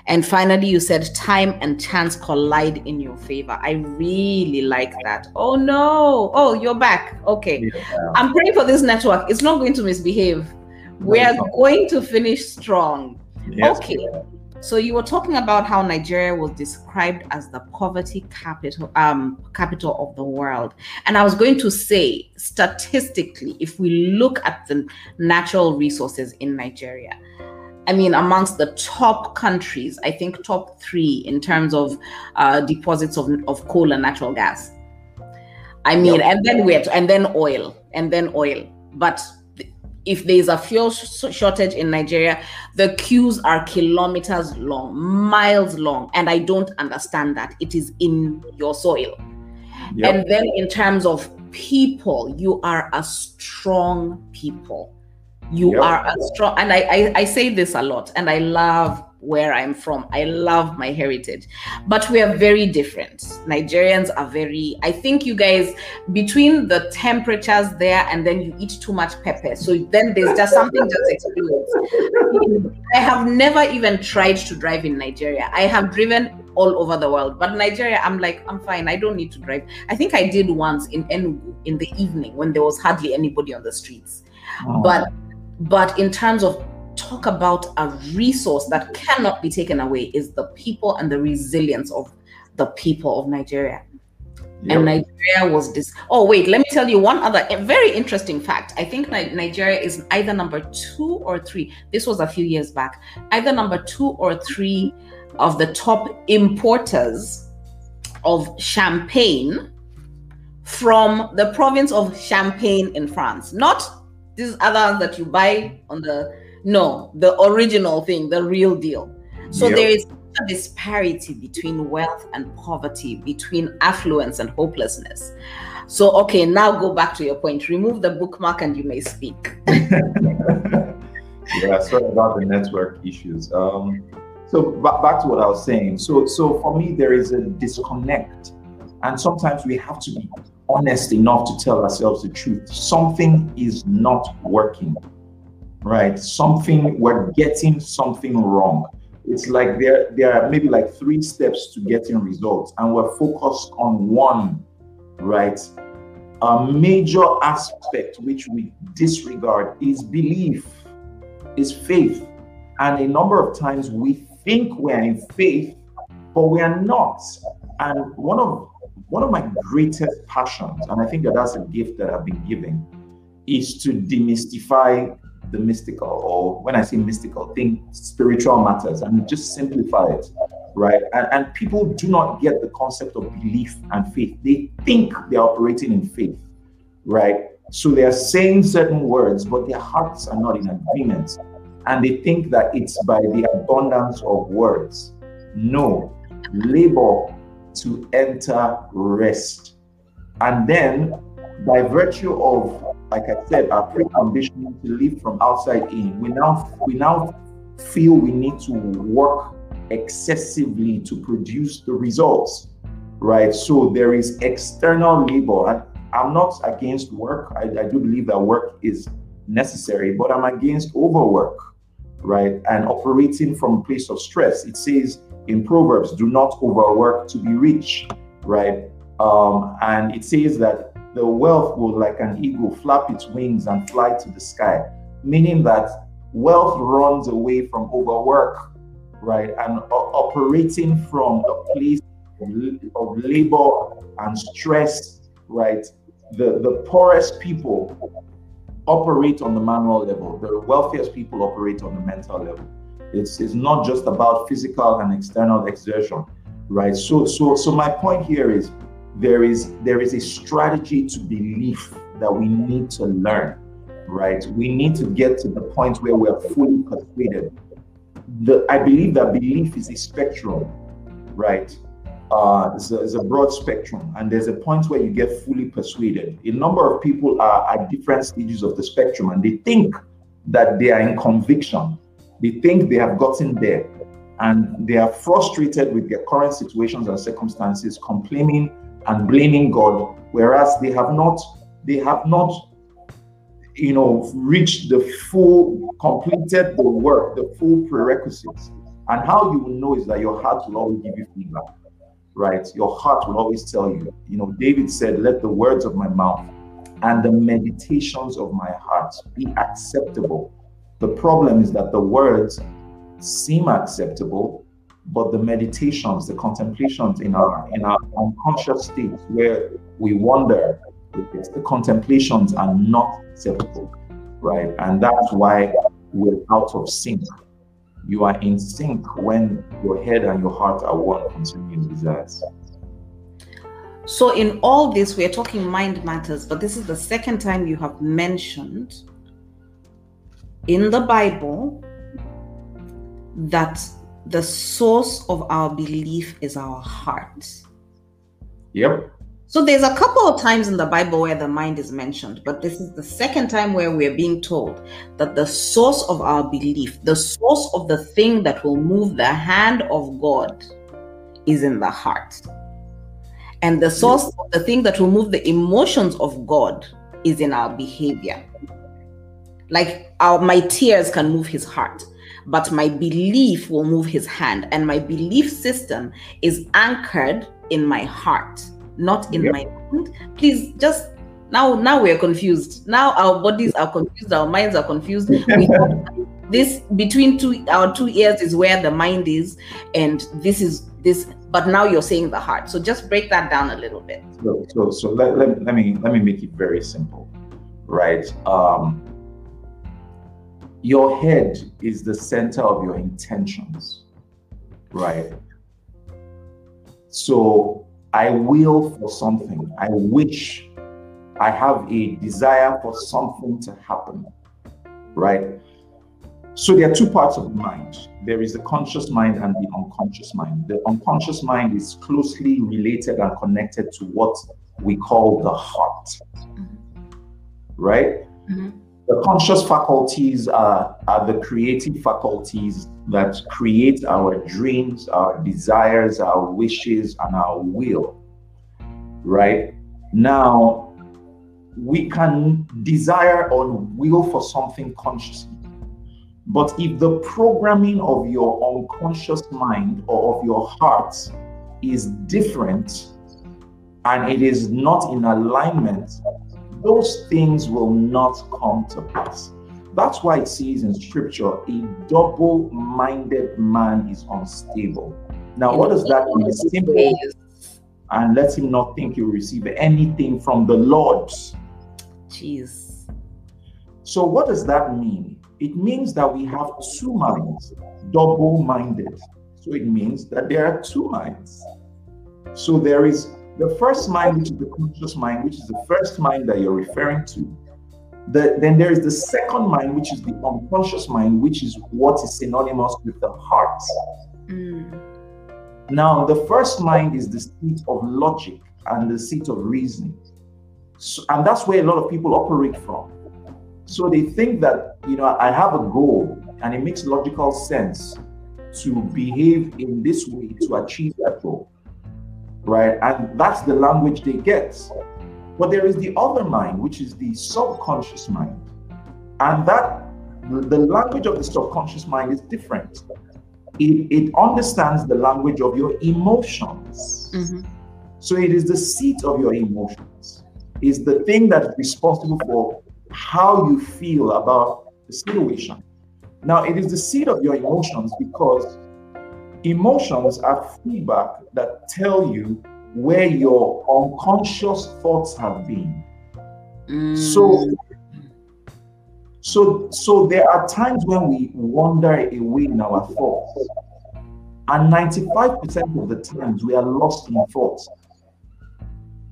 and finally, you said time and chance collide in your favor. I really like that. Oh no. Oh, you're back. Okay. Yeah. I'm praying for this network. It's not going to misbehave. We are going to finish strong. Yes. Okay. So you were talking about how Nigeria was described as the poverty capital um, capital of the world. And I was going to say statistically if we look at the natural resources in Nigeria, I mean, amongst the top countries, I think top three in terms of uh, deposits of, of coal and natural gas. I mean, yep. and then wait, and then oil, and then oil. But if there's a fuel sh- shortage in Nigeria, the queues are kilometers long, miles long, and I don't understand that. It is in your soil. Yep. And then in terms of people, you are a strong people you yep. are a strong and I, I i say this a lot and i love where i'm from i love my heritage but we are very different nigerians are very i think you guys between the temperatures there and then you eat too much pepper so then there's just something just explodes i have never even tried to drive in nigeria i have driven all over the world. But Nigeria, I'm like, I'm fine. I don't need to drive. I think I did once in Enugu in the evening when there was hardly anybody on the streets. Oh. But but in terms of talk about a resource that cannot be taken away is the people and the resilience of the people of Nigeria. Yep. And Nigeria was this. Oh, wait, let me tell you one other very interesting fact. I think Nigeria is either number two or three. This was a few years back. Either number two or three of the top importers of champagne from the province of Champagne in France, not these others that you buy on the no, the original thing, the real deal. So yep. there is a disparity between wealth and poverty, between affluence and hopelessness. So okay, now go back to your point. Remove the bookmark and you may speak. yeah, sorry about the network issues. Um, so b- back to what I was saying. So so for me, there is a disconnect, and sometimes we have to be honest enough to tell ourselves the truth. Something is not working, right? Something, we're getting something wrong. It's like there, there are maybe like three steps to getting results, and we're focused on one, right? A major aspect which we disregard is belief, is faith. And a number of times we think we're in faith, but we are not. And one of one of my greatest passions, and I think that that's a gift that I've been given, is to demystify the mystical, or when I say mystical, think spiritual matters, and just simplify it, right? And, and people do not get the concept of belief and faith. They think they're operating in faith, right? So they are saying certain words, but their hearts are not in agreement. And they think that it's by the abundance of words. No, labor to enter rest. And then, by virtue of, like I said, our preconditioning to live from outside in, we now we now feel we need to work excessively to produce the results, right? So there is external labor, and I'm not against work. I, I do believe that work is necessary, but I'm against overwork, right? And operating from a place of stress. It says in Proverbs, do not overwork to be rich, right? Um, and it says that the wealth will, like an eagle, flap its wings and fly to the sky, meaning that wealth runs away from overwork, right? And operating from a place of, labor and stress, right? The, the poorest people operate on the manual level, the wealthiest people operate on the mental level. It's, it's not just about physical and external exertion, right? So, so, so my point here is there is there is a strategy to belief that we need to learn, right? We need to get to the point where we're fully persuaded. The, I believe that belief is a spectrum, right? Uh, it's, a, a broad spectrum, and there's a point where you get fully persuaded. A number of people are at different stages of the spectrum, and they think that they are in conviction, they think they have gotten there and they are frustrated with their current situations and circumstances, complaining and blaming God, whereas they have not, they have not, you know, reached the full, completed the work, the full prerequisites. And how you will know is that your heart will always give you feedback, right? Your heart will always tell you. You know, David said, Let the words of my mouth and the meditations of my heart be acceptable the problem is that the words seem acceptable, but the meditations, the contemplations in our in our unconscious state where we wonder, the contemplations are not acceptable, right? And that's why we're out of sync. You are in sync when your head and your heart are one concerning your desires. So, in all this, we're talking mind matters, but this is the second time you have mentioned in the Bible that the source of our belief is our heart. Yep. So there's a couple of times in the Bible where the mind is mentioned, but this is the second time where we're being told that the source of our belief, the source of the thing that will move the hand of God is in the heart. And the source of the thing that will move the emotions of God is in our behavior. Like our my tears can move his heart, but my belief will move his hand. And my belief system is anchored in my heart, not in yep. my mind. Please just now now we're confused. Now our bodies are confused, our minds are confused. this between two our two ears is where the mind is, and this is this but now you're saying the heart so just break that down a little bit so so, so let, let, let me let me make it very simple right um your head is the center of your intentions, right? So I will for something. I wish I have a desire for something to happen, right? So there are two parts of the mind. There is the conscious mind and the unconscious mind. The unconscious mind is closely related and connected to what we call the heart, right? Mm-hmm. The conscious faculties are, are the creative faculties that create our dreams, our desires, our wishes, and our will. Right? Now, we can desire or will for something consciously. But if the programming of your unconscious mind or of your heart is different and it is not in alignment those things will not come to pass. That's why it says in scripture, a double minded man is unstable. Now, what does that mean? Simple. and let him not think you receive anything from the Lord. Jeez. So, what does that mean? It means that we have two minds, double minded. So, it means that there are two minds. So, there is the first mind, which is the conscious mind, which is the first mind that you're referring to. The, then there is the second mind, which is the unconscious mind, which is what is synonymous with the heart. Mm. Now, the first mind is the seat of logic and the seat of reasoning. So, and that's where a lot of people operate from. So they think that, you know, I have a goal and it makes logical sense to behave in this way to achieve that goal. Right. And that's the language they get. But there is the other mind, which is the subconscious mind. And that the language of the subconscious mind is different it, it understands the language of your emotions. Mm-hmm. So it is the seat of your emotions, is the thing that is responsible for how you feel about the situation. Now, it is the seat of your emotions because emotions are feedback that tell you where your unconscious thoughts have been. Mm. So so, so there are times when we wander away in our thoughts. And 95% of the times we are lost in thoughts.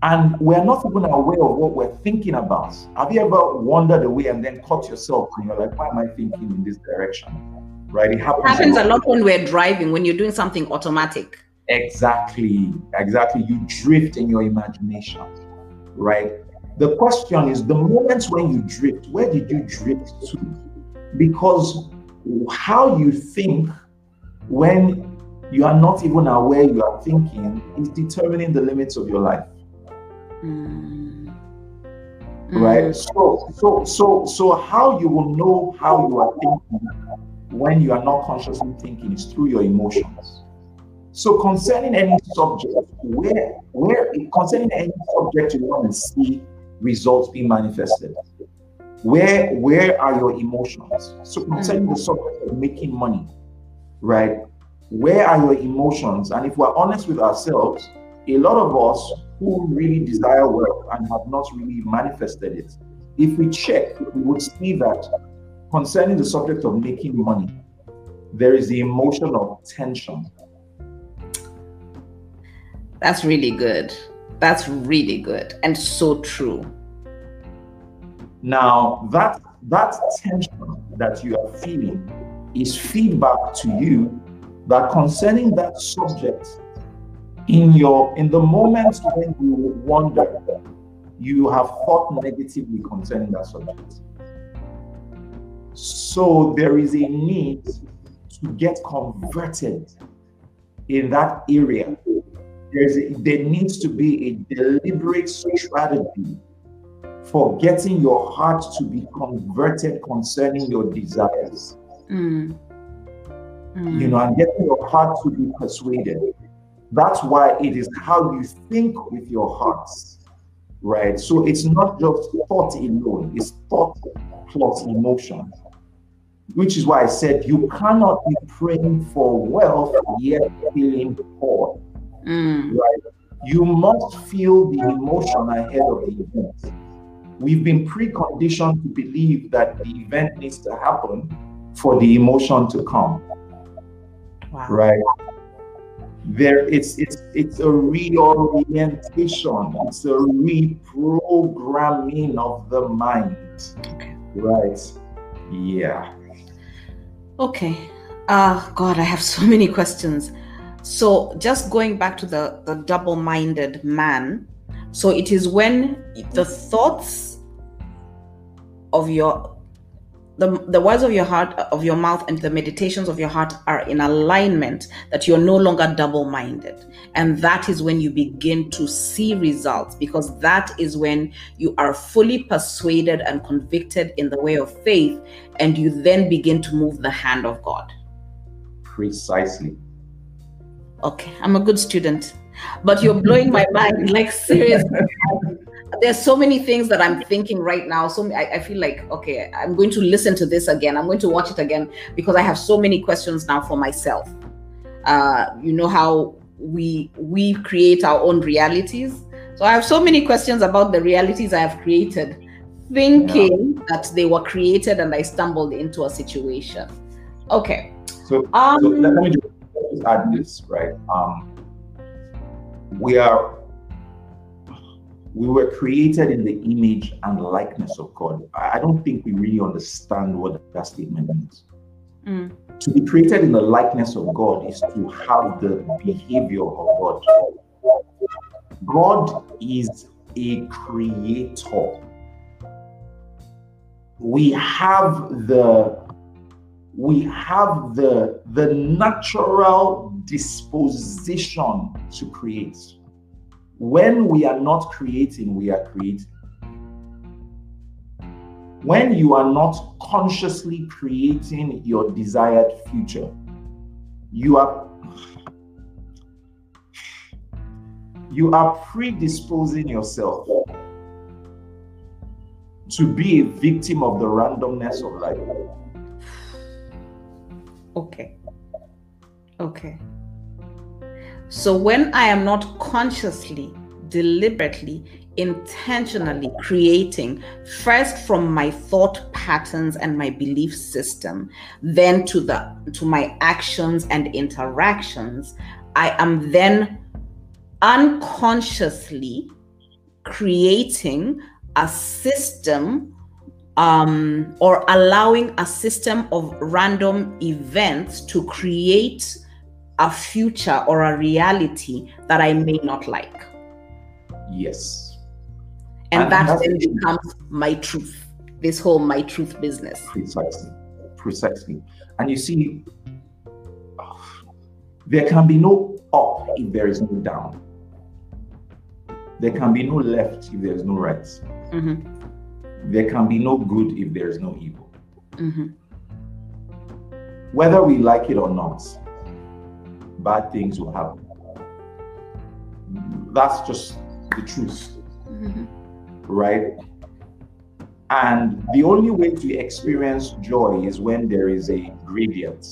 And we're not even aware of what we're thinking about. Have you ever wandered away and then caught yourself and you're like, why am I thinking in this direction? Right? It happens, it happens a lot when we're driving, when you're doing something automatic. Exactly. Exactly. You drift in your imagination. Right? The question is the moments when you drift, where did you drift to? Because how you think when you are not even aware you are thinking is determining the limits of your life. Mm. Right? Mm. So so so so how you will know how you are thinking when you are not consciously thinking is through your emotions. So concerning any subject, where where concerning any subject you want to see results being manifested? Where where are your emotions? So concerning the mm. subject of making money, right? Where are your emotions? And if we're honest with ourselves, a lot of us who really desire wealth and have not really manifested it, if we check, we would see that concerning the subject of making money, there is the emotion of tension. That's really good. That's really good and so true. Now, that that tension that you are feeling is feedback to you that concerning that subject in your in the moments when you wonder you have thought negatively concerning that subject so there is a need to get converted in that area there's a, there needs to be a deliberate strategy for getting your heart to be converted concerning your desires. Mm. Mm. You know, and getting your heart to be persuaded. That's why it is how you think with your hearts, right? So it's not just thought alone, it's thought plus emotion. Which is why I said you cannot be praying for wealth yet feeling poor. Mm. Right? You must feel the emotion ahead of the event. We've been preconditioned to believe that the event needs to happen for the emotion to come. Wow. Right? There it's it's it's a reorientation, it's a reprogramming of the mind. Okay. Right. Yeah. Okay. Uh God, I have so many questions. So just going back to the, the double-minded man. So it is when the thoughts of your the, the words of your heart of your mouth and the meditations of your heart are in alignment that you're no longer double-minded. And that is when you begin to see results because that is when you are fully persuaded and convicted in the way of faith and you then begin to move the hand of god. Precisely. Okay i'm a good student but you're blowing my mind like seriously there's so many things that i'm thinking right now so I, I, feel like okay i'm going to listen to this again i'm going to watch it again because i have so many questions now for myself uh, you know how we we create our own realities. So I have so many questions about the realities I have created, thinking yeah. that they were created and I stumbled into a situation. Okay. So, um, so let, me just add this, right? Um, we are we were created in the image and likeness of God. I don't think we really understand what that statement means. Mm. To be created in the likeness of God is to have the behavior of God. God is a creator. We have the we have the the natural disposition to create when we are not creating, we are creating. When you are not consciously creating your desired future, you are you are predisposing yourself to be a victim of the randomness of life. Okay. Okay. So when I am not consciously, deliberately, intentionally creating first from my thought patterns and my belief system then to the to my actions and interactions i am then unconsciously creating a system um, or allowing a system of random events to create a future or a reality that I may not like. Yes. And, and that then becomes my truth, this whole my truth business. Precisely. Precisely. And you see, there can be no up if there is no down. There can be no left if there is no right. Mm-hmm. There can be no good if there is no evil. Mm-hmm. Whether we like it or not, bad things will happen. That's just the truth. Mm-hmm. Right? And the only way to experience joy is when there is a gradient.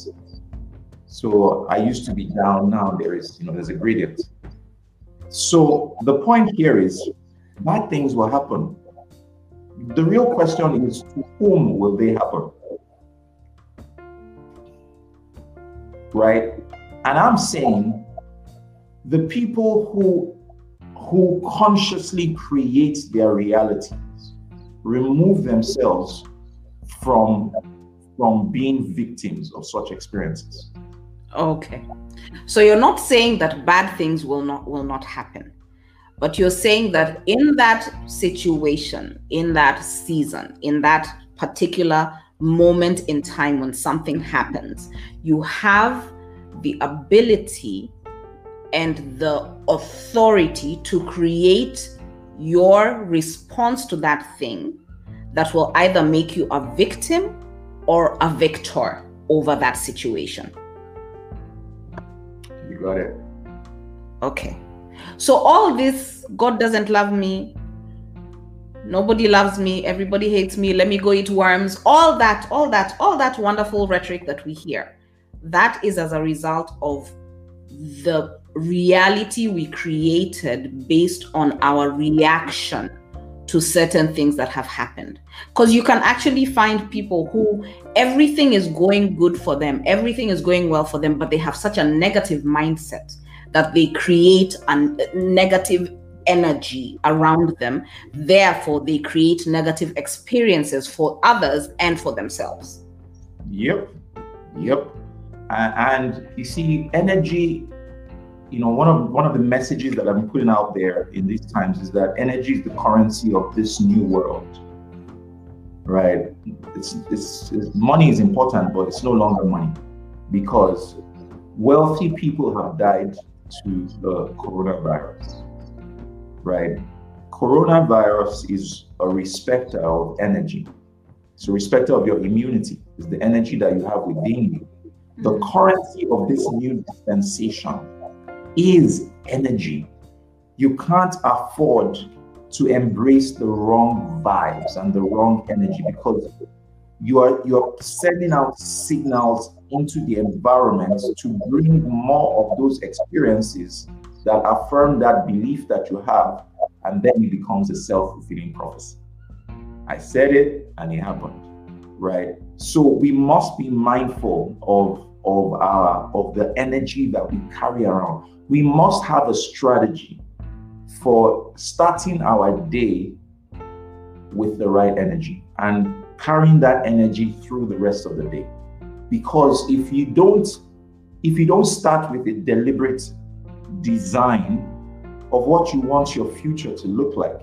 So I used to be down, now there is, you know, there's a gradient. So the point here is bad things will happen. The real question is to whom will they happen? Right? And I'm saying the people who who consciously create their realities remove themselves from from being victims of such experiences. Okay. So you're not saying that bad things will not will not happen. But you're saying that in that situation, in that season, in that particular moment in time when something happens, you have the ability and the authority to create your response to that thing that will either make you a victim or a victor over that situation. You got it. Okay. So, all this God doesn't love me, nobody loves me, everybody hates me, let me go eat worms, all that, all that, all that wonderful rhetoric that we hear that is as a result of the reality we created based on our reaction to certain things that have happened. Because you can actually find people who everything is going good for them, everything is going well for them, but they have such a negative mindset that they create a negative energy around them. Therefore, they create negative experiences for others and for themselves. Yep. Yep. And you see, energy, you know, one of one of the messages that I'm putting out there in these times is that energy is the currency of this new world. Right? It's, it's, it's money is important, but it's no longer money because wealthy people have died to the coronavirus. Right? Coronavirus is a respecter of energy. It's a respecter of your immunity. It's the energy that you have within you. The mm. currency of this new dispensation is energy. You can't afford to embrace the wrong vibes and the wrong energy because you are you're sending out signals into the environment to bring more of those experiences that affirm that belief that you have, and then it becomes a self-fulfilling prophecy. I said it and it happened, right? So we must be mindful of of our of the energy that we carry around. We must have a strategy for starting our day with the right energy and carrying that energy through the rest of the day. Because if you don't if you don't start with a deliberate design of what you want your future to look like,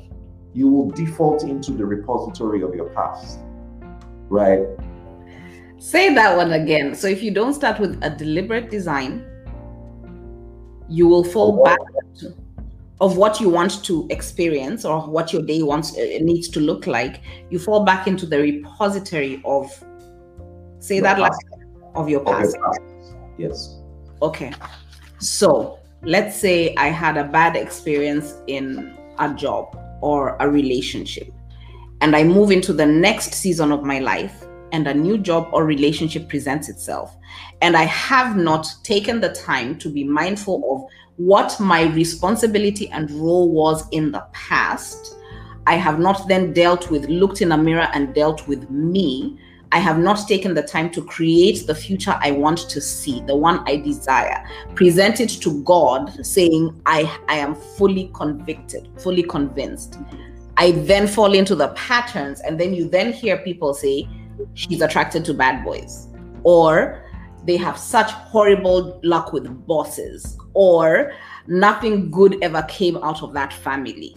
you will default into the repository of your past. Right? Say that one again. So if you don't start with a deliberate design, you will fall back to of what you want to experience or what your day wants uh, needs to look like. You fall back into the repository of say that last of your past. Of your past. Yes. Okay. So let's say i had a bad experience in a job or a relationship and i move into the next season of my life and a new job or relationship presents itself and i have not taken the time to be mindful of what my responsibility and role was in the past. I have not then dealt with, looked in a mirror and dealt with me. I have not taken the time to create the future I want to see, the one I desire. Present it to God, saying, I, I am fully convicted, fully convinced. I then fall into the patterns, and then you then hear people say, She's attracted to bad boys. Or they have such horrible luck with bosses or nothing good ever came out of that family.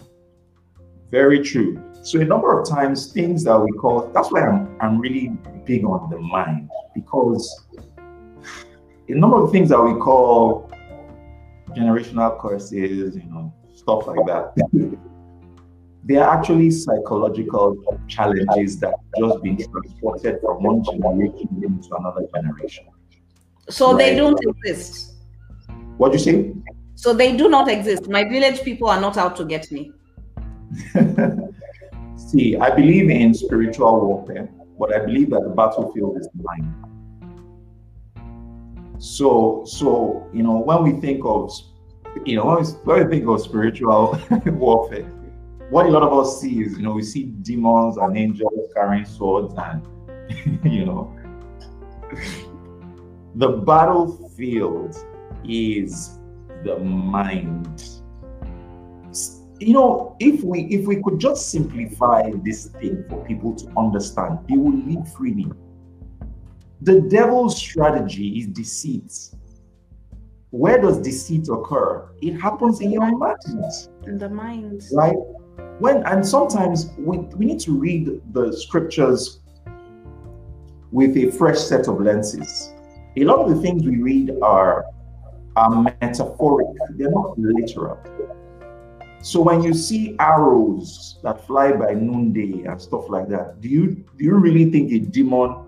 Very true. So a number of times things that we call that's why I'm I'm really big on the mind because a number of things that we call generational curses, you know, stuff like that. they are actually psychological challenges that just been transported from one generation into another generation. So right. they don't exist. What do you say? So they do not exist. My village people are not out to get me. See, I believe in spiritual warfare, but I believe that the battlefield is the mind. So, so you know, when we think of, you know, when we, when we think of spiritual warfare, what a lot of us see is, you know, we see demons and angels carrying swords, and you know, the battlefield is the mind. You know, if we if we could just simplify this thing for people to understand, they will live freely. The devil's strategy is deceit. Where does deceit occur? It happens in your mind. In the mind. Right? When and sometimes we, we need to read the scriptures with a fresh set of lenses a lot of the things we read are, are metaphoric, they're not literal. So when you see arrows that fly by noonday and stuff like that, do you do you really think a demon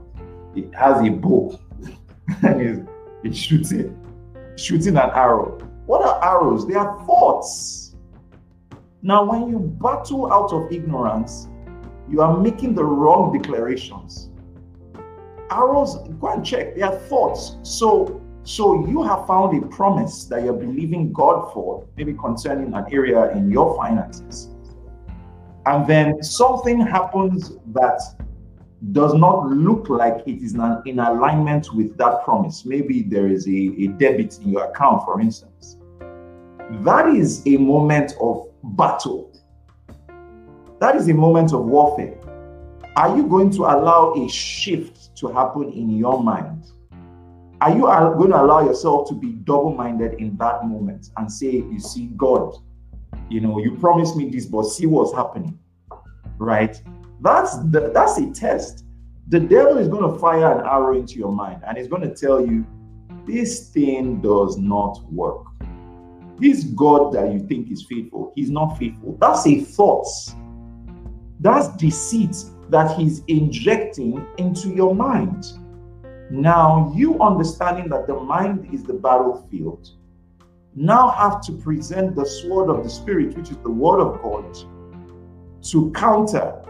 it has a bow and it shoots it, shooting an arrow? What are arrows? They are thoughts. Now, when you battle out of ignorance, you are making the wrong declarations arrows, go and check, they are thoughts. So so you have found a promise that you're believing God for, maybe concerning an area in your finances. And then something happens that does not look like it is in alignment with that promise. Maybe there is a, a debit in your account, for instance. That is a moment of battle. That is a moment of warfare. Are you going to allow a shift to happen in your mind? Are you going to allow yourself to be double minded in that moment and say, You see, God, you know, you promised me this, but see what's happening? Right? That's the, that's a test. The devil is going to fire an arrow into your mind and he's going to tell you, This thing does not work. This God that you think is faithful, he's not faithful. That's a thought. That's deceit that he's injecting into your mind. Now, you understanding that the mind is the battlefield, now have to present the sword of the Spirit, which is the word of God, to counter.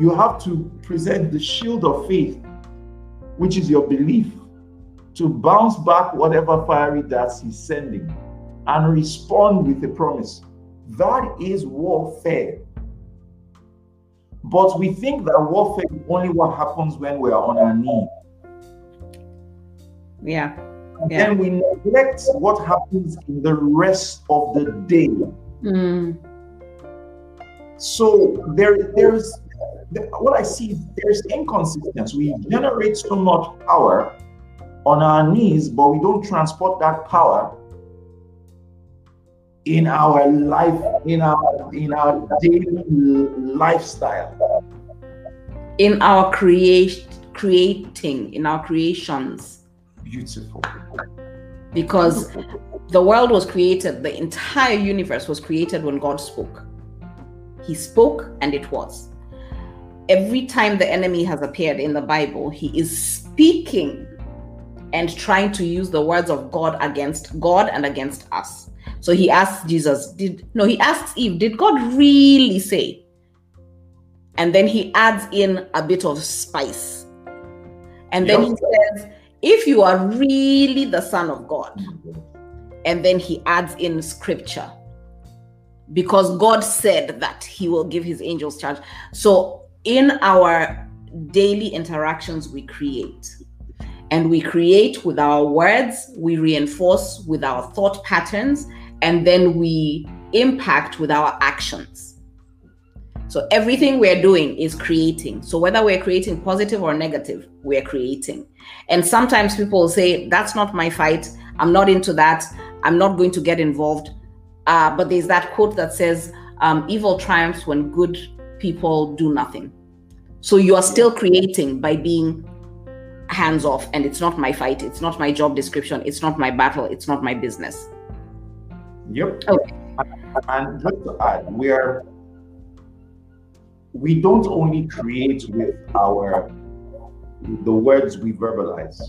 You have to present the shield of faith which is your belief, to bounce back whatever fiery darts he's sending and respond with a promise. That is warfare. But we think that warfare is only what happens when we are on our knees. Yeah. yeah. Then we neglect what happens in the rest of the day. Mm. So there, there's what I see. There's inconsistency. We generate so much power on our knees, but we don't transport that power in our life, in our in our daily lifestyle, in our create creating, in our creations. Beautiful. Because the world was created, the entire universe was created when God spoke. He spoke and it was. Every time the enemy has appeared in the Bible, he is speaking and trying to use the words of God against God and against us. So he asks Jesus, did no, he asks Eve, did God really say? And then he adds in a bit of spice. And then yep. he says, if you are really the son of God. And then he adds in scripture. Because God said that he will give his angels charge. So in our daily interactions, we create and we create with our words, we reinforce with our thought patterns, and then we impact with our actions. So everything we're doing is creating. So whether we're creating positive or negative, we're creating. And sometimes people say, that's not my fight. I'm not into that. I'm not going to get involved. Uh, but there's that quote that says, um, evil triumphs when good people do nothing. So you are still creating by being hands off. And it's not my fight. It's not my job description. It's not my battle. It's not my business. Yep. Okay. And just to add, we are we don't only create with our the words we verbalize.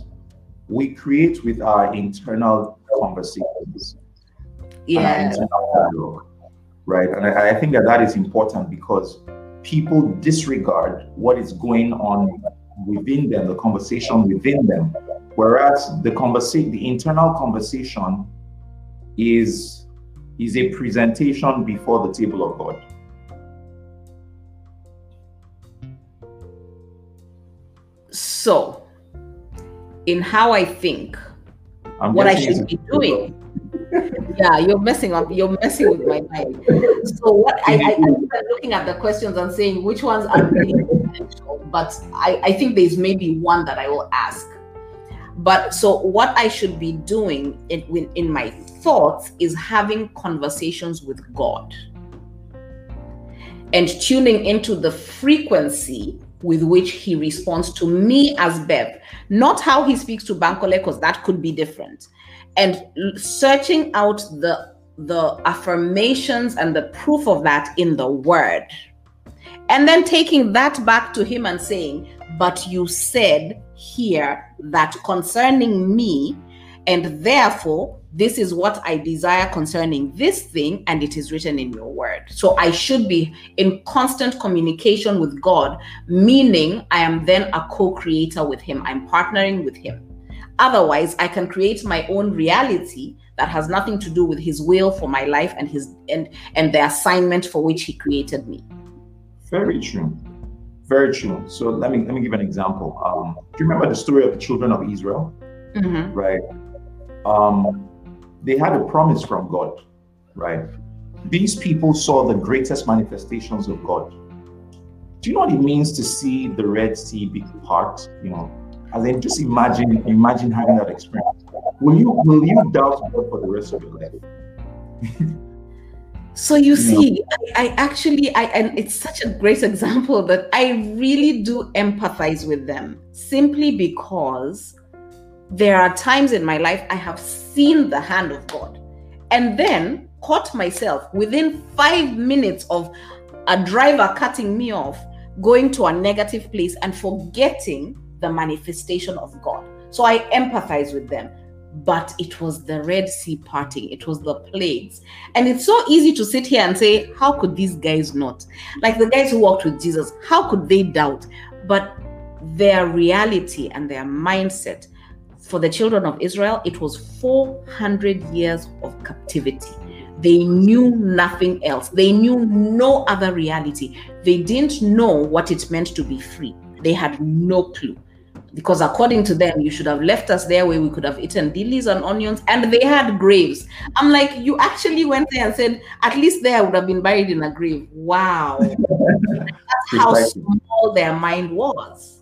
We create with our internal conversations. Yeah. Dialogue, right. And I, I think that that is important because people disregard what is going on within them, the conversation within them. Whereas the conversation, the internal conversation is is a presentation before the table of God. So, in how I think, I'm what I should be doing. yeah, you're messing up. You're messing with my mind. So what I, I, mm-hmm. I'm looking at the questions and saying which ones are really potential, but I, I think there's maybe one that I will ask. But so what I should be doing in, in my thoughts is having conversations with God and tuning into the frequency with which he responds to me as Bev, not how he speaks to Bankole, because that could be different. And searching out the the affirmations and the proof of that in the word. And then taking that back to him and saying, But you said here that concerning me, and therefore this is what I desire concerning this thing, and it is written in your word. So I should be in constant communication with God, meaning I am then a co creator with Him. I'm partnering with Him. Otherwise, I can create my own reality that has nothing to do with His will for my life and His and and the assignment for which He created me. Very true. Very true. So let me let me give an example. Um, do you remember the story of the children of Israel? Mm-hmm. Right. Um, they had a promise from God, right? These people saw the greatest manifestations of God. Do you know what it means to see the Red Sea be part? You know, and then just imagine, imagine having that experience. Will you will you doubt God for the rest of your life? so you, you see, I, I, actually I and it's such a great example that I really do empathize with them simply because there are times in my life I have seen the hand of God and then caught myself within five minutes of a driver cutting me off, going to a negative place and forgetting the manifestation of God. So I empathize with them. But it was the Red Sea parting, it was the plagues. And it's so easy to sit here and say, How could these guys not? Like the guys who walked with Jesus, how could they doubt? But their reality and their mindset for the children of Israel, it was 400 years of captivity. They knew nothing else. They knew no other reality. They didn't know what it meant to be free. They had no clue. Because according to them, you should have left us there where we could have eaten dillies and onions, and they had graves. I'm like, you actually went there and said, at least there I would have been buried in a grave. Wow. That's how small their mind was.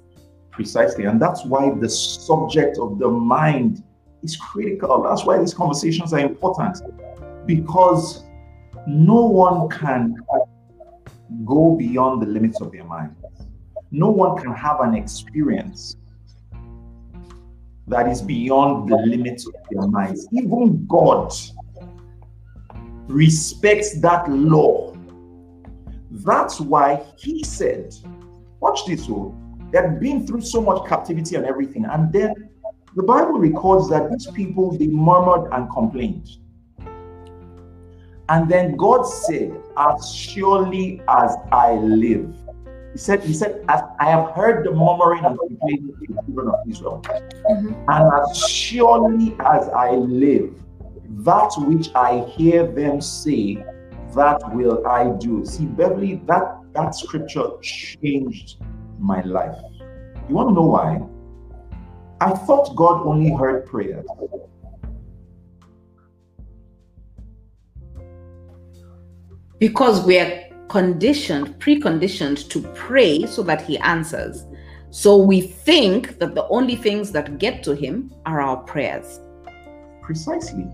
Precisely. And that's why the subject of the mind is critical. That's why these conversations are important because no one can go beyond the limits of their mind. No one can have an experience that is beyond the limits of their minds. Even God respects that law. That's why He said, Watch this, oh, they had been through so much captivity and everything. And then the Bible records that these people they murmured and complained. And then God said, As surely as I live. He said, He said, I have heard the murmuring and complaining of the children of Israel, mm-hmm. and as surely as I live, that which I hear them say, that will I do. See, Beverly, that that scripture changed my life. You want to know why? I thought God only heard prayers. Because we are conditioned, preconditioned to pray so that He answers. So we think that the only things that get to Him are our prayers. Precisely.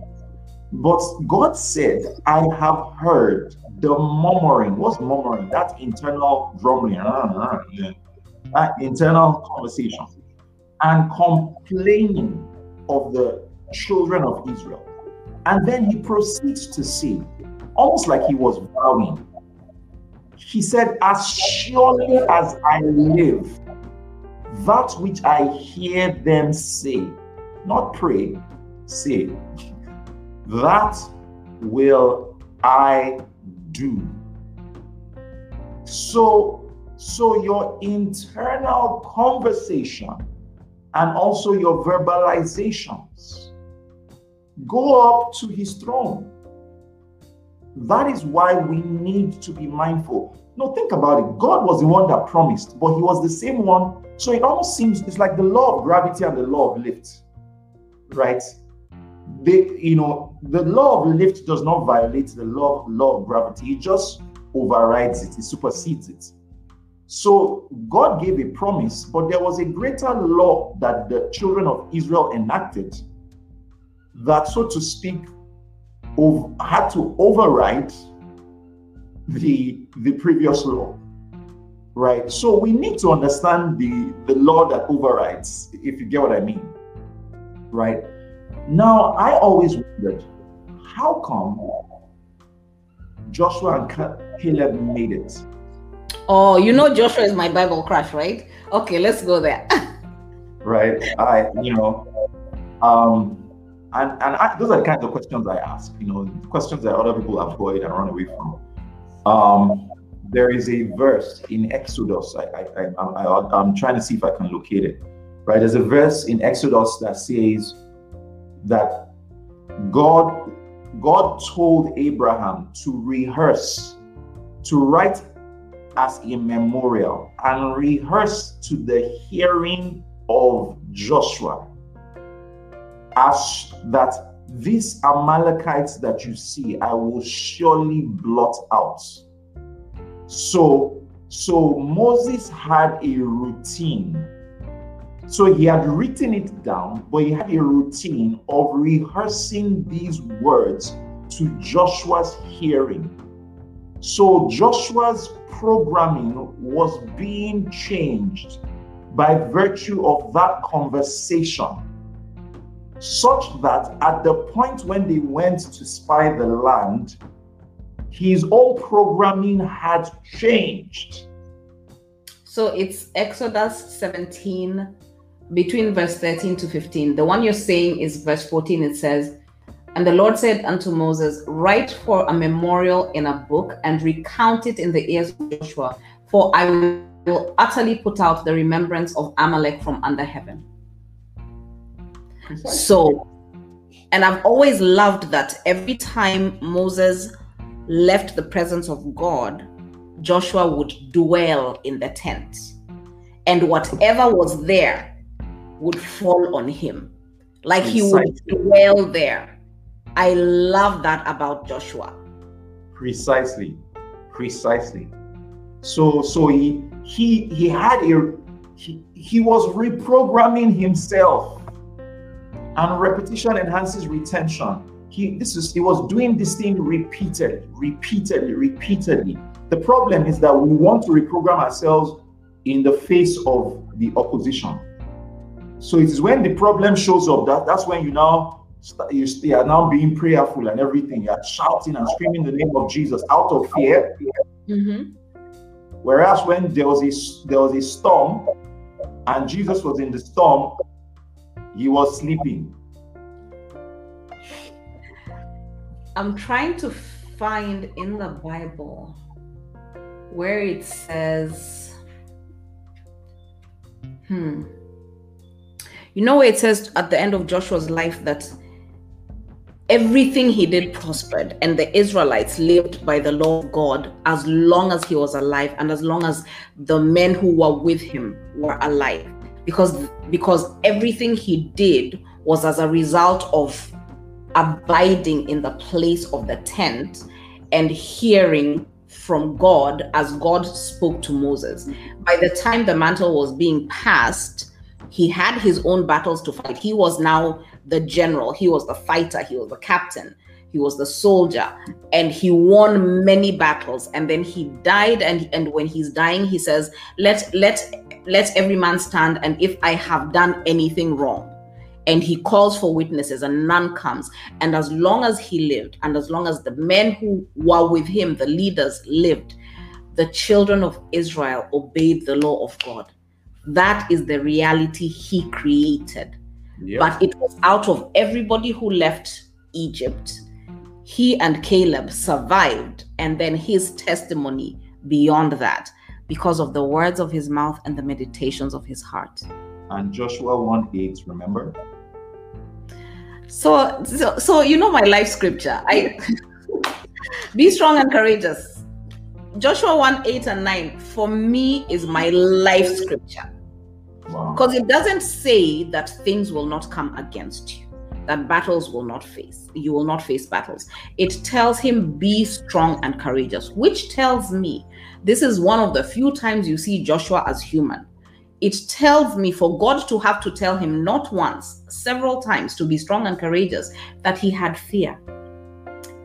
But God said, I have heard the murmuring. What's murmuring? That internal grumbling, ah, ah, ah, that internal conversation, and complaining of the children of Israel. And then he proceeds to say, almost like he was vowing, he said, As surely as I live, that which I hear them say, not pray, say, that will I do. So, so your internal conversation and also your verbalizations go up to his throne. That is why we need to be mindful. No, think about it. God was the one that promised, but he was the same one. So it almost seems it's like the law of gravity and the law of lift, right? they, you know, the law of lift does not violate the law, law of gravity. It just overrides it. It supersedes it. So God gave a promise, but there was a greater law that the children of Israel enacted that, so to speak, had to override the the previous law right so we need to understand the the law that overrides if you get what i mean right now, I always wondered how come Joshua and Caleb made it? Oh, you know, Joshua is my Bible crush, right? Okay, let's go there. right. I, you know, um, and and I, those are the kinds of questions I ask. You know, questions that other people avoid and run away from. Um, there is a verse in Exodus. I, I, I, I, I'm trying to see if I can locate it. Right. There's a verse in Exodus that says that God God told Abraham to rehearse, to write as a memorial and rehearse to the hearing of Joshua as that these Amalekites that you see, I will surely blot out. So, so Moses had a routine so he had written it down, but he had a routine of rehearsing these words to Joshua's hearing. So Joshua's programming was being changed by virtue of that conversation, such that at the point when they went to spy the land, his old programming had changed. So it's Exodus 17 between verse 13 to 15. The one you're saying is verse 14. It says, And the Lord said unto Moses, Write for a memorial in a book and recount it in the ears of Joshua, for I will utterly put out the remembrance of Amalek from under heaven. Precisely. So, and I've always loved that every time Moses left the presence of God, Joshua would dwell in the tent. And whatever was there would fall on him. Like he would dwell there. I love that about Joshua. Precisely. Precisely. So so he he he had a he, he was reprogramming himself. And repetition enhances retention. He this is he was doing this thing repeatedly, repeatedly, repeatedly. The problem is that we want to reprogram ourselves in the face of the opposition. So it is when the problem shows up that that's when you now you, you are now being prayerful and everything. You are shouting and screaming the name of Jesus out of fear. Mm-hmm. Whereas when there was a there was a storm and Jesus was in the storm, he was sleeping. I'm trying to find in the Bible where it says, hmm. You know where it says at the end of Joshua's life that everything he did prospered and the Israelites lived by the law of God as long as he was alive and as long as the men who were with him were alive because because everything he did was as a result of abiding in the place of the tent and hearing from God as God spoke to Moses. By the time the mantle was being passed, he had his own battles to fight. He was now the general, he was the fighter, he was the captain, he was the soldier, and he won many battles. And then he died, and, and when he's dying, he says, Let let let every man stand, and if I have done anything wrong. And he calls for witnesses, and none comes. And as long as he lived, and as long as the men who were with him, the leaders, lived, the children of Israel obeyed the law of God that is the reality he created. Yep. But it was out of everybody who left Egypt, he and Caleb survived, and then his testimony beyond that because of the words of his mouth and the meditations of his heart. And Joshua 1 8, remember? So, so, so you know my life scripture. I be strong and courageous. Joshua 1 8 and 9 for me is my life scripture. Because wow. it doesn't say that things will not come against you, that battles will not face. You will not face battles. It tells him, be strong and courageous, which tells me this is one of the few times you see Joshua as human. It tells me for God to have to tell him not once, several times to be strong and courageous, that he had fear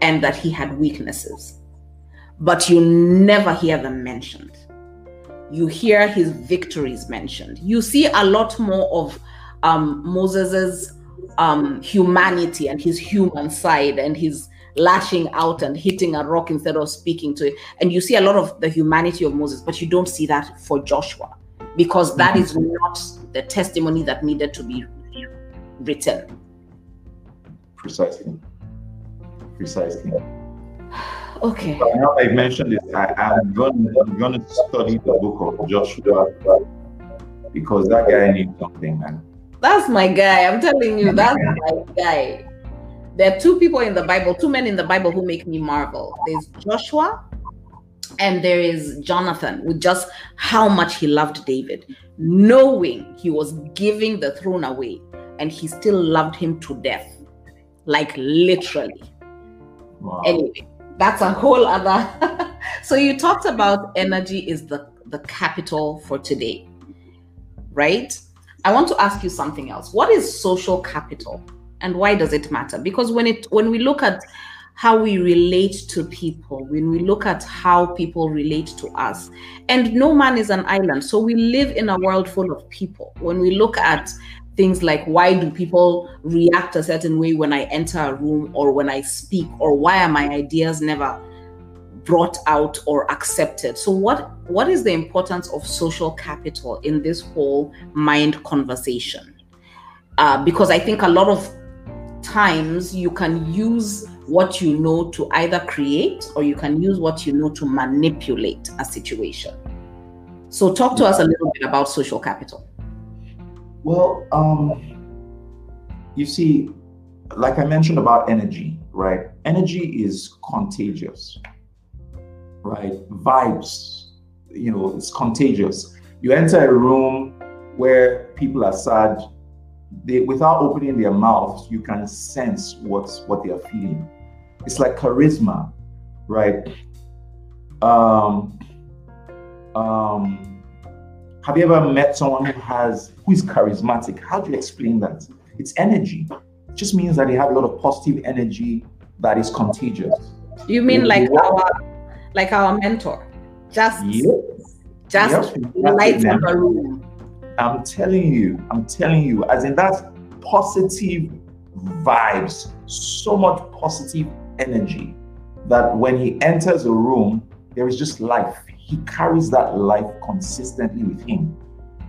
and that he had weaknesses. But you never hear them mentioned you hear his victories mentioned. You see a lot more of um, Moses's um, humanity and his human side and his lashing out and hitting a rock instead of speaking to it. And you see a lot of the humanity of Moses, but you don't see that for Joshua because that mm-hmm. not the testimony that needed to be written. Precisely. Precisely. Okay. So now I mentioned this, I, am going, I'm going to study the book of Joshua because that guy needs something, man. That's my guy. I'm telling you, that's my guy. There are two people in the Bible, two men in the Bible who make me marvel. There's Joshua and there is Jonathan with just how much he loved David, knowing he was giving the throne away, and he still loved him to death, like literally. Wow. Anyway, that's a whole other. so you talked about energy is the the capital for today, right? I want to ask you something else. What is social capital, and why does it matter? Because when it when we look at how we relate to people, when we look at how people relate to us, and no man is an island. So we live in a world full of people. When we look at things like why do people react a certain way when I enter a room or when I speak, or why are my ideas never brought out or accepted? So what what is the importance of social capital in this whole mind conversation? Uh, because I think a lot of times you can use what you know to either create or you can use what you know to manipulate a situation. So, talk to us a little bit about social capital. Well, um, you see, like I mentioned about energy, right? Energy is contagious, right? Vibes, you know, it's contagious. You enter a room where people are sad, they without opening their mouths, you can sense what's what they are feeling. It's like charisma, right? Um, um, have you ever met someone who has who is charismatic? How do you explain that? It's energy. It just means that they have a lot of positive energy that is contagious. You mean like our like our mentor? Just yes. just yes, light up a room. I'm telling you, I'm telling you, as in that positive vibes, so much positive energy that when he enters a room, there is just life. He carries that life consistently with him,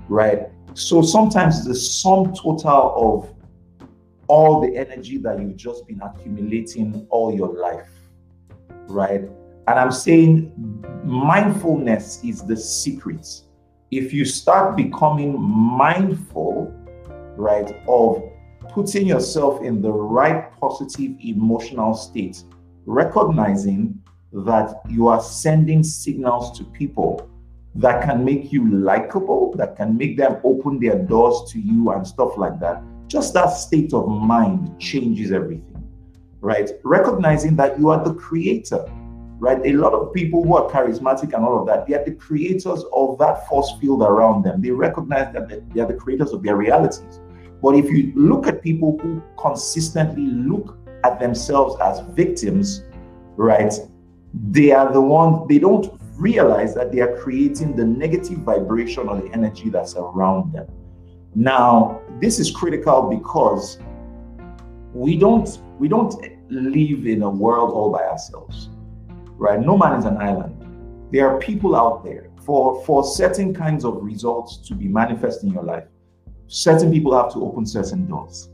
right? So sometimes the sum total of all the energy that you've just been accumulating all your life, right? And I'm saying mindfulness is the secret. If you start becoming mindful, right, of putting yourself in the right positive emotional state, recognizing that you are sending signals to people that can make you likable, that can make them open their doors to you and stuff like that. Just that state of mind changes everything, right? Recognizing that you are the creator, right? A lot of people who are charismatic and all of that, they are the creators of that force field around them. They recognize that they are the creators of their realities. But if you look at people who consistently look at themselves as victims, right? They are the ones, they don't realize that they are creating the negative vibration or the energy that's around them. Now, this is critical because we don't we don't live in a world all by ourselves. Right? No man is an island. There are people out there for for certain kinds of results to be manifest in your life. Certain people have to open certain doors,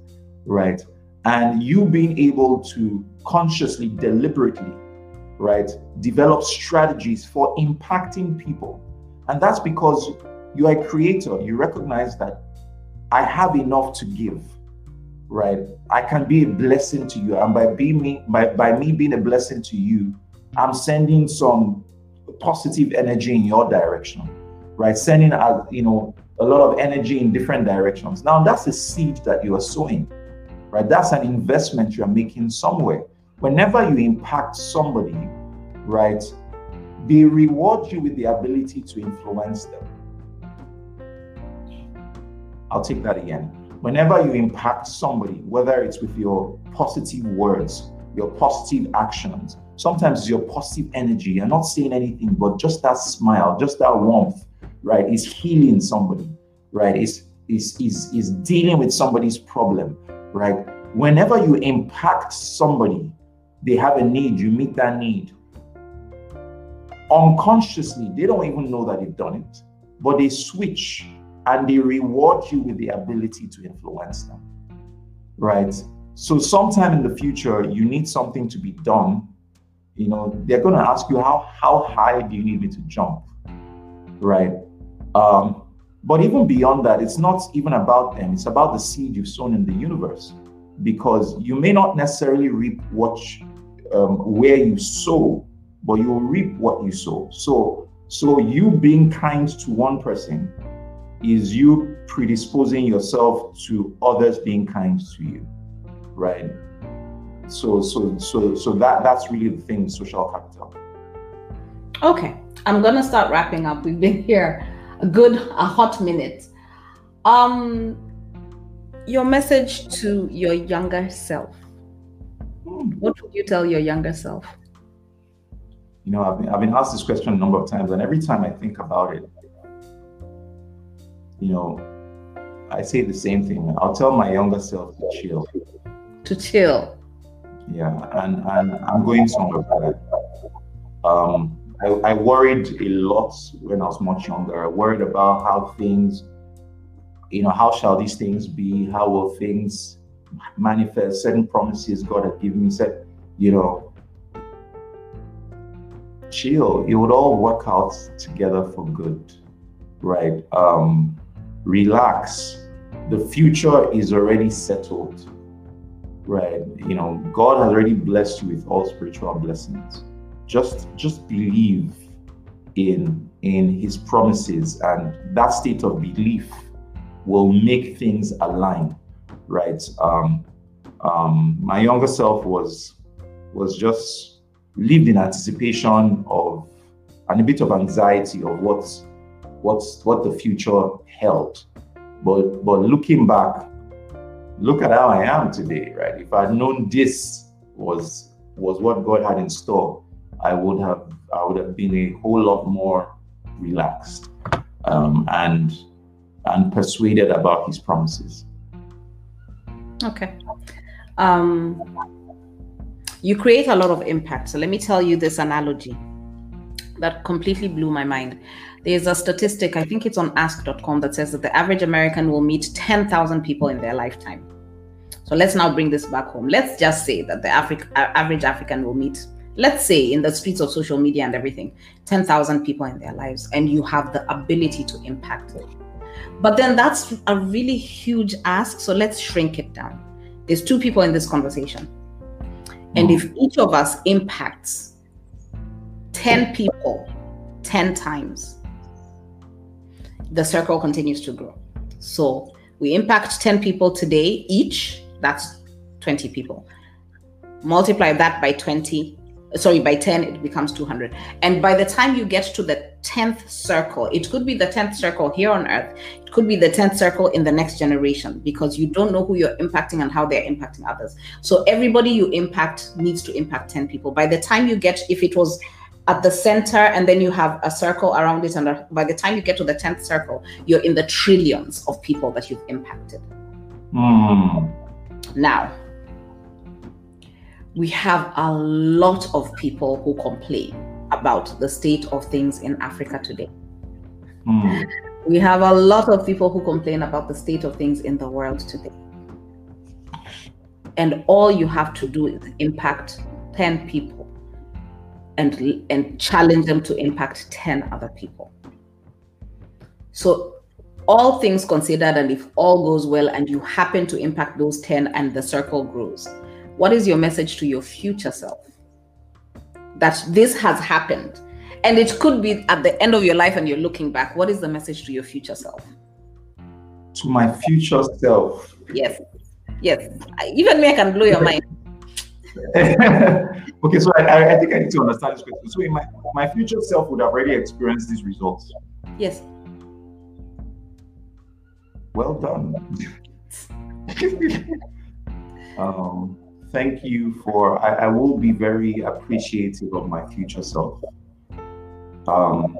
right? And you being able to consciously, deliberately right? Develop strategies for impacting people. And that's because you are a creator. You recognize that I have enough to give, right? I can be a blessing to you. And by being me, by, by me being a blessing to you, I'm sending some positive energy in your direction, right? Sending out, you know, a lot of energy in different directions. Now that's a seed that you are sowing, right? That's an investment you are making somewhere whenever you impact somebody, right, they reward you with the ability to influence them. I'll take that again. Whenever you impact somebody, whether it's with your positive words, your positive actions, sometimes your positive energy, you're not saying anything, but just that smile, just that warmth, right, is healing somebody, right? Is is is is dealing with somebody's problem, right? Whenever you impact somebody, they have a need, you meet that need. Unconsciously, they don't even know that they've done it, but they switch and they reward you with the ability to influence them. Right? So, sometime in the future, you need something to be done. You know, they're going to ask you, how, how high do you need me to jump? Right? Um, but even beyond that, it's not even about them, it's about the seed you've sown in the universe because you may not necessarily reap what um, where you sow, but you will reap what you sow. So, so you being kind to one person is you predisposing yourself to others being kind to you, right? So, so, so, so that that's really the thing, social capital. Okay, I'm gonna start wrapping up. We've been here a good a hot minute. Um, your message to your younger self what would you tell your younger self? You know, I've been, I've been asked this question a number of times, and every time I think about it, you know, I say the same thing. I'll tell my younger self to chill. To chill. Yeah, and and I'm going somewhere that. Um, I, I worried a lot when I was much younger. I worried about how things, you know, how shall these things be? How will things manifest certain promises God had given me. Said, you know, chill. It would all work out together for good. right? Um, relax. The future is already settled, right? You know, God has already blessed you with all spiritual blessings. Just, just believe in in His promises, and that state of belief will make things align, right? Um, um, my younger self was was just lived in anticipation of and a bit of anxiety of what what's what the future held. But but looking back, look at how I am today, right? If I'd known this was was what God had in store, I would have I would have been a whole lot more relaxed um, and and persuaded about His promises. Okay. Um, you create a lot of impact. So let me tell you this analogy that completely blew my mind. There's a statistic, I think it's on ask.com, that says that the average American will meet 10,000 people in their lifetime. So let's now bring this back home. Let's just say that the Afri- average African will meet, let's say in the streets of social media and everything, 10,000 people in their lives, and you have the ability to impact it. But then that's a really huge ask. So let's shrink it down. There's two people in this conversation. And hmm. if each of us impacts 10 people 10 times, the circle continues to grow. So we impact 10 people today each, that's 20 people. Multiply that by 20, sorry, by 10, it becomes 200. And by the time you get to the 10th circle, it could be the 10th circle here on earth, it could be the 10th circle in the next generation because you don't know who you're impacting and how they're impacting others. So everybody you impact needs to impact 10 people. By the time you get, if it was at the center and then you have a circle around it and by the time you get to the 10th circle you're in the trillions of people that you've impacted mm. now we have a lot of people who complain about the state of things in africa today mm. we have a lot of people who complain about the state of things in the world today and all you have to do is impact 10 people and and challenge them to impact 10 other people. So all things considered and if all goes well and you happen to impact those 10 and the circle grows what is your message to your future self? That this has happened and it could be at the end of your life and you're looking back what is the message to your future self? To my future self? Yes. Yes. Even me i can blow your mind okay, so I, I think I need to understand this question. So, my, my future self would have already experienced these results. Yes. Well done. um, thank you for. I, I, will be very appreciative of my future self. Um,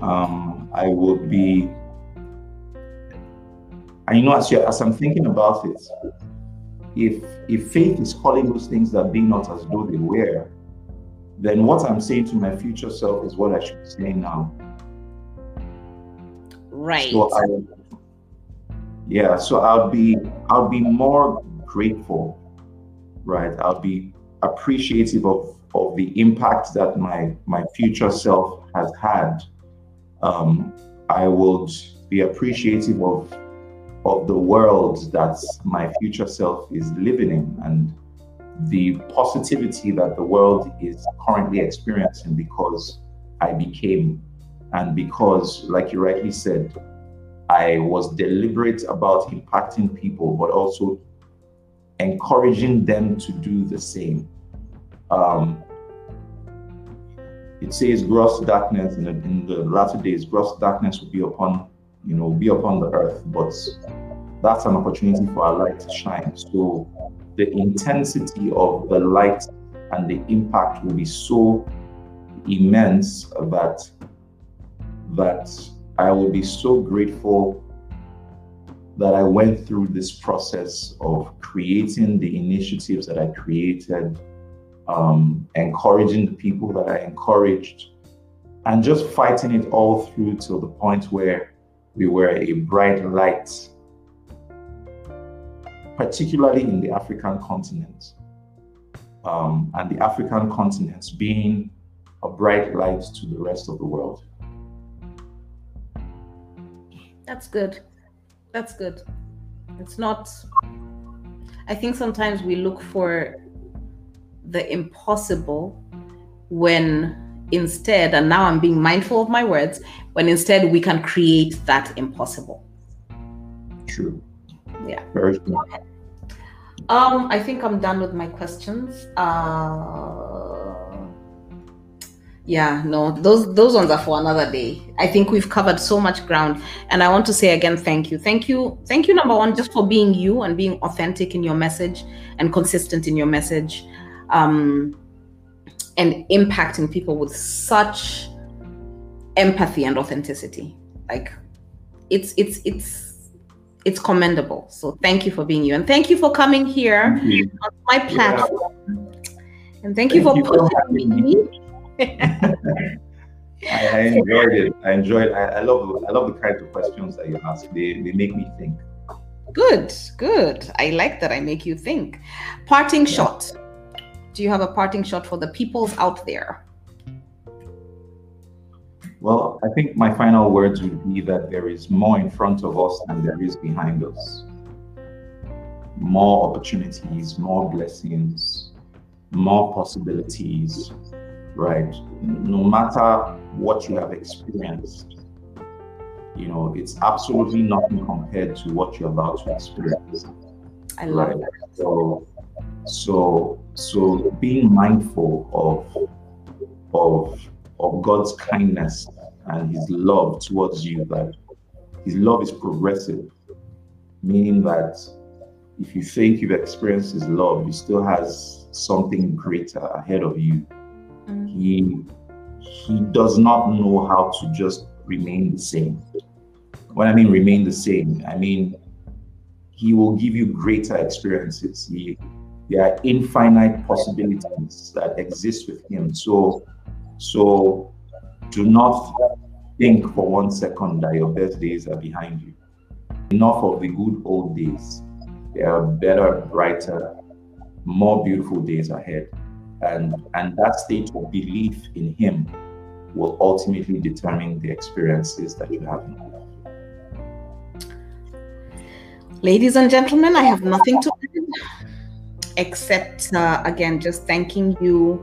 um, I will be. And you know, as, as I'm thinking about it, if if faith is calling those things that be not as though they were, then what I'm saying to my future self is what I should be saying now. Right. So I, yeah, so I'll be I'll be more grateful, right? I'll be appreciative of of the impact that my my future self has had. Um, I would be appreciative of of the world that my future self is living in and the positivity that the world is currently experiencing because I became and because, like you rightly said, I was deliberate about impacting people, but also encouraging them to do the same. Um, it says gross darkness in the, in the latter days, gross darkness will be upon you know, be upon the earth, but that's an opportunity for our light to shine. So the intensity of the light and the impact will be so immense that that I will be so grateful that I went through this process of creating the initiatives that I created, um, encouraging the people that I encouraged, and just fighting it all through till the point where we were a bright light, particularly in the African continent. Um, and the African continent being a bright light to the rest of the world. That's good. That's good. It's not, I think sometimes we look for the impossible when instead, and now I'm being mindful of my words, when instead we can create that impossible. True. Yeah. Very true. Um, I think I'm done with my questions. Uh, yeah, no, those those ones are for another day. I think we've covered so much ground, and I want to say again, thank you, thank you, thank you. Number one, just for being you and being authentic in your message and consistent in your message, um, and impacting people with such empathy and authenticity. Like, it's it's it's it's commendable. So thank you for being you, and thank you for coming here on my platform. Yeah. And thank you for you pushing me. I, I, enjoyed it. I enjoyed. I, I love. I love the kind of questions that you ask. They they make me think. Good, good. I like that. I make you think. Parting yeah. shot. Do you have a parting shot for the peoples out there? Well, I think my final words would be that there is more in front of us than there is behind us. More opportunities, more blessings, more possibilities, right? No matter what you have experienced, you know, it's absolutely nothing compared to what you're about to experience. I love right? that. So, so, so being mindful of, of of God's kindness and his love towards you that his love is progressive, meaning that if you think you've experienced his love, he still has something greater ahead of you. Mm. He he does not know how to just remain the same. When I mean remain the same, I mean he will give you greater experiences. He, there are infinite possibilities that exist with him. So so do not think for one second that your best days are behind you. Enough of the good old days. There are better, brighter, more beautiful days ahead. And, and that state of belief in Him will ultimately determine the experiences that you have in life. Ladies and gentlemen, I have nothing to add except, uh, again, just thanking you.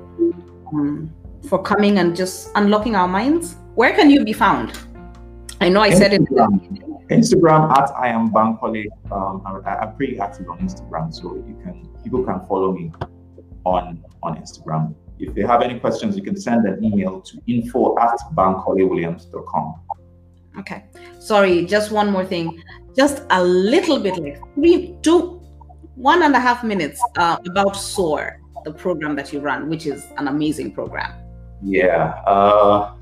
Um, for coming and just unlocking our minds. Where can you be found? I know I Instagram. said it. Instagram at I am Bankole. Um, I, am pretty active on Instagram, so you can people can follow me on on Instagram. If they have any questions, you can send an email to info at bankolewilliams.com. Okay. Sorry, just one more thing. Just a little bit like three, two, one and a half minutes uh, about SOAR, the program that you run, which is an amazing program. Yeah. Uh,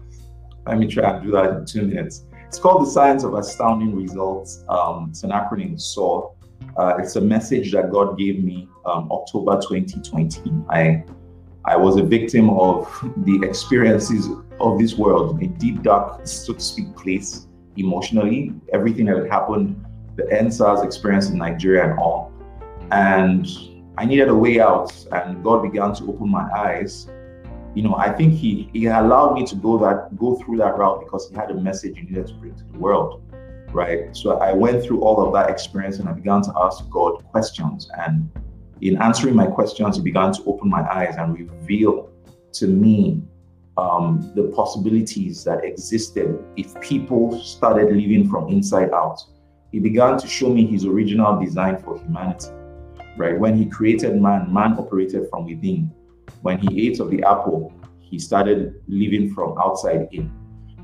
let me try and do that in two minutes. It's called The Science of Astounding Results. Um, it's an acronym SOAR. Uh, it's a message that God gave me um, October 2020. I I was a victim of the experiences of this world, a deep, dark, so to speak, place emotionally. Everything that had happened, the EndSARS experience in Nigeria and all. And I needed a way out, and God began to open my eyes you know, I think he he allowed me to go that go through that route because he had a message he needed to bring to the world, right? So I went through all of that experience and I began to ask God questions. And in answering my questions, he began to open my eyes and reveal to me um, the possibilities that existed if people started living from inside out. He began to show me his original design for humanity, right? When he created man, man operated from within when he ate of the apple, he started living from outside in,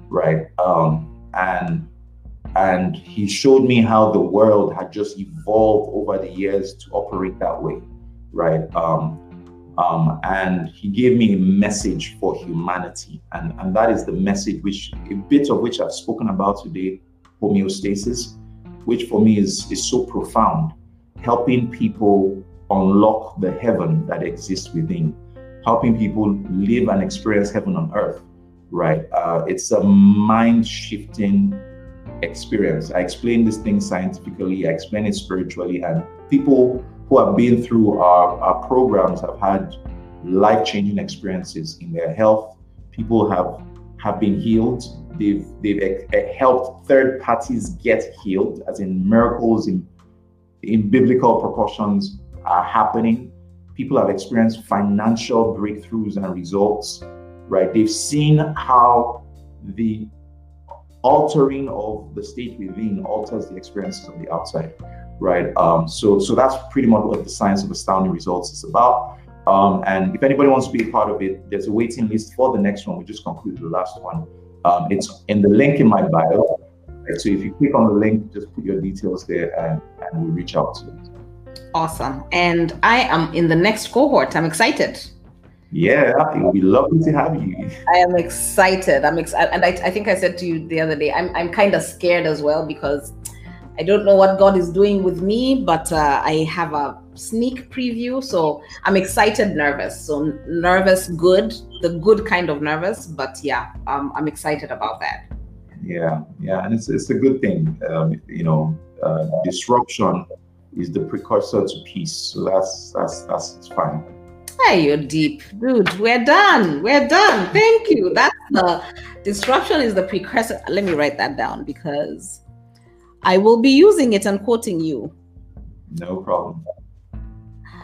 right? Um, and and he showed me how the world had just evolved over the years to operate that way, right? Um, um, and he gave me a message for humanity, and and that is the message which a bit of which I've spoken about today, homeostasis, which for me is is so profound, helping people unlock the heaven that exists within helping people live and experience heaven on earth, right? Uh, it's a mind shifting experience. I explain this thing scientifically, I explain it spiritually, and people who have been through our, our programs have had life changing experiences in their health. People have have been healed. They've they've helped third parties get healed, as in miracles in in biblical proportions are happening. People have experienced financial breakthroughs and results, right? They've seen how the altering of the state within alters the experiences of the outside, right? Um, so, so that's pretty much what the science of astounding results is about. Um, and if anybody wants to be a part of it, there's a waiting list for the next one. We just concluded the last one. Um, it's in the link in my bio. So if you click on the link, just put your details there and, and we'll reach out to you. Awesome. And I am in the next cohort. I'm excited. Yeah, it would be lovely to have you. I am excited. I'm excited. And I, I think I said to you the other day, I'm, I'm kind of scared as well because I don't know what God is doing with me, but uh, I have a sneak preview. So I'm excited, nervous. So nervous, good, the good kind of nervous. But yeah, um, I'm excited about that. Yeah, yeah. And it's, it's a good thing. Um, you know, uh, disruption is the precursor to peace. So that's, that's, that's fine. Hey, you're deep, dude. We're done. We're done. Thank you. That's the disruption is the precursor. Let me write that down because I will be using it and quoting you. No problem.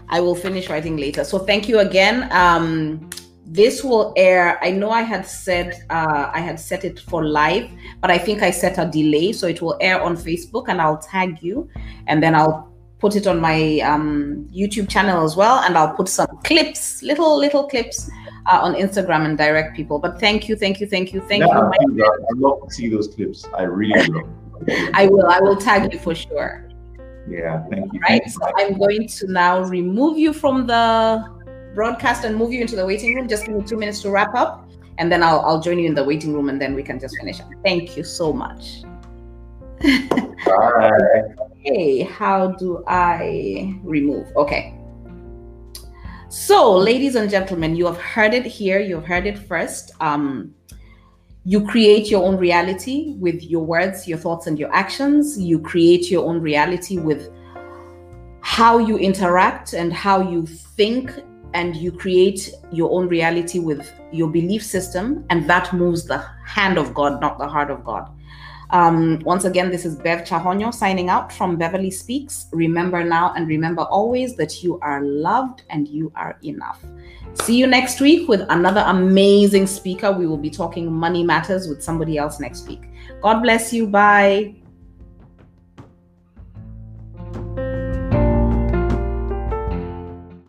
I will finish writing later. So thank you again. Um, this will air. I know I had said uh, I had set it for live, but I think I set a delay, so it will air on Facebook, and I'll tag you, and then I'll put it on my um, YouTube channel as well, and I'll put some clips, little little clips, uh, on Instagram and direct people. But thank you, thank you, thank you, thank yeah, you. I love to see those clips. I really will. I will. I will tag you for sure. Yeah, thank you. Right. So I'm going to now remove you from the broadcast and move you into the waiting room. Just give me two minutes to wrap up, and then I'll I'll join you in the waiting room, and then we can just finish. Up. Thank you so much. Okay, how do I remove? Okay. So, ladies and gentlemen, you have heard it here. You have heard it first. Um, you create your own reality with your words, your thoughts, and your actions. You create your own reality with how you interact and how you think, and you create your own reality with your belief system, and that moves the hand of God, not the heart of God. Um, once again, this is Bev Chahonyo signing out from Beverly Speaks. Remember now and remember always that you are loved and you are enough. See you next week with another amazing speaker. We will be talking money matters with somebody else next week. God bless you. Bye.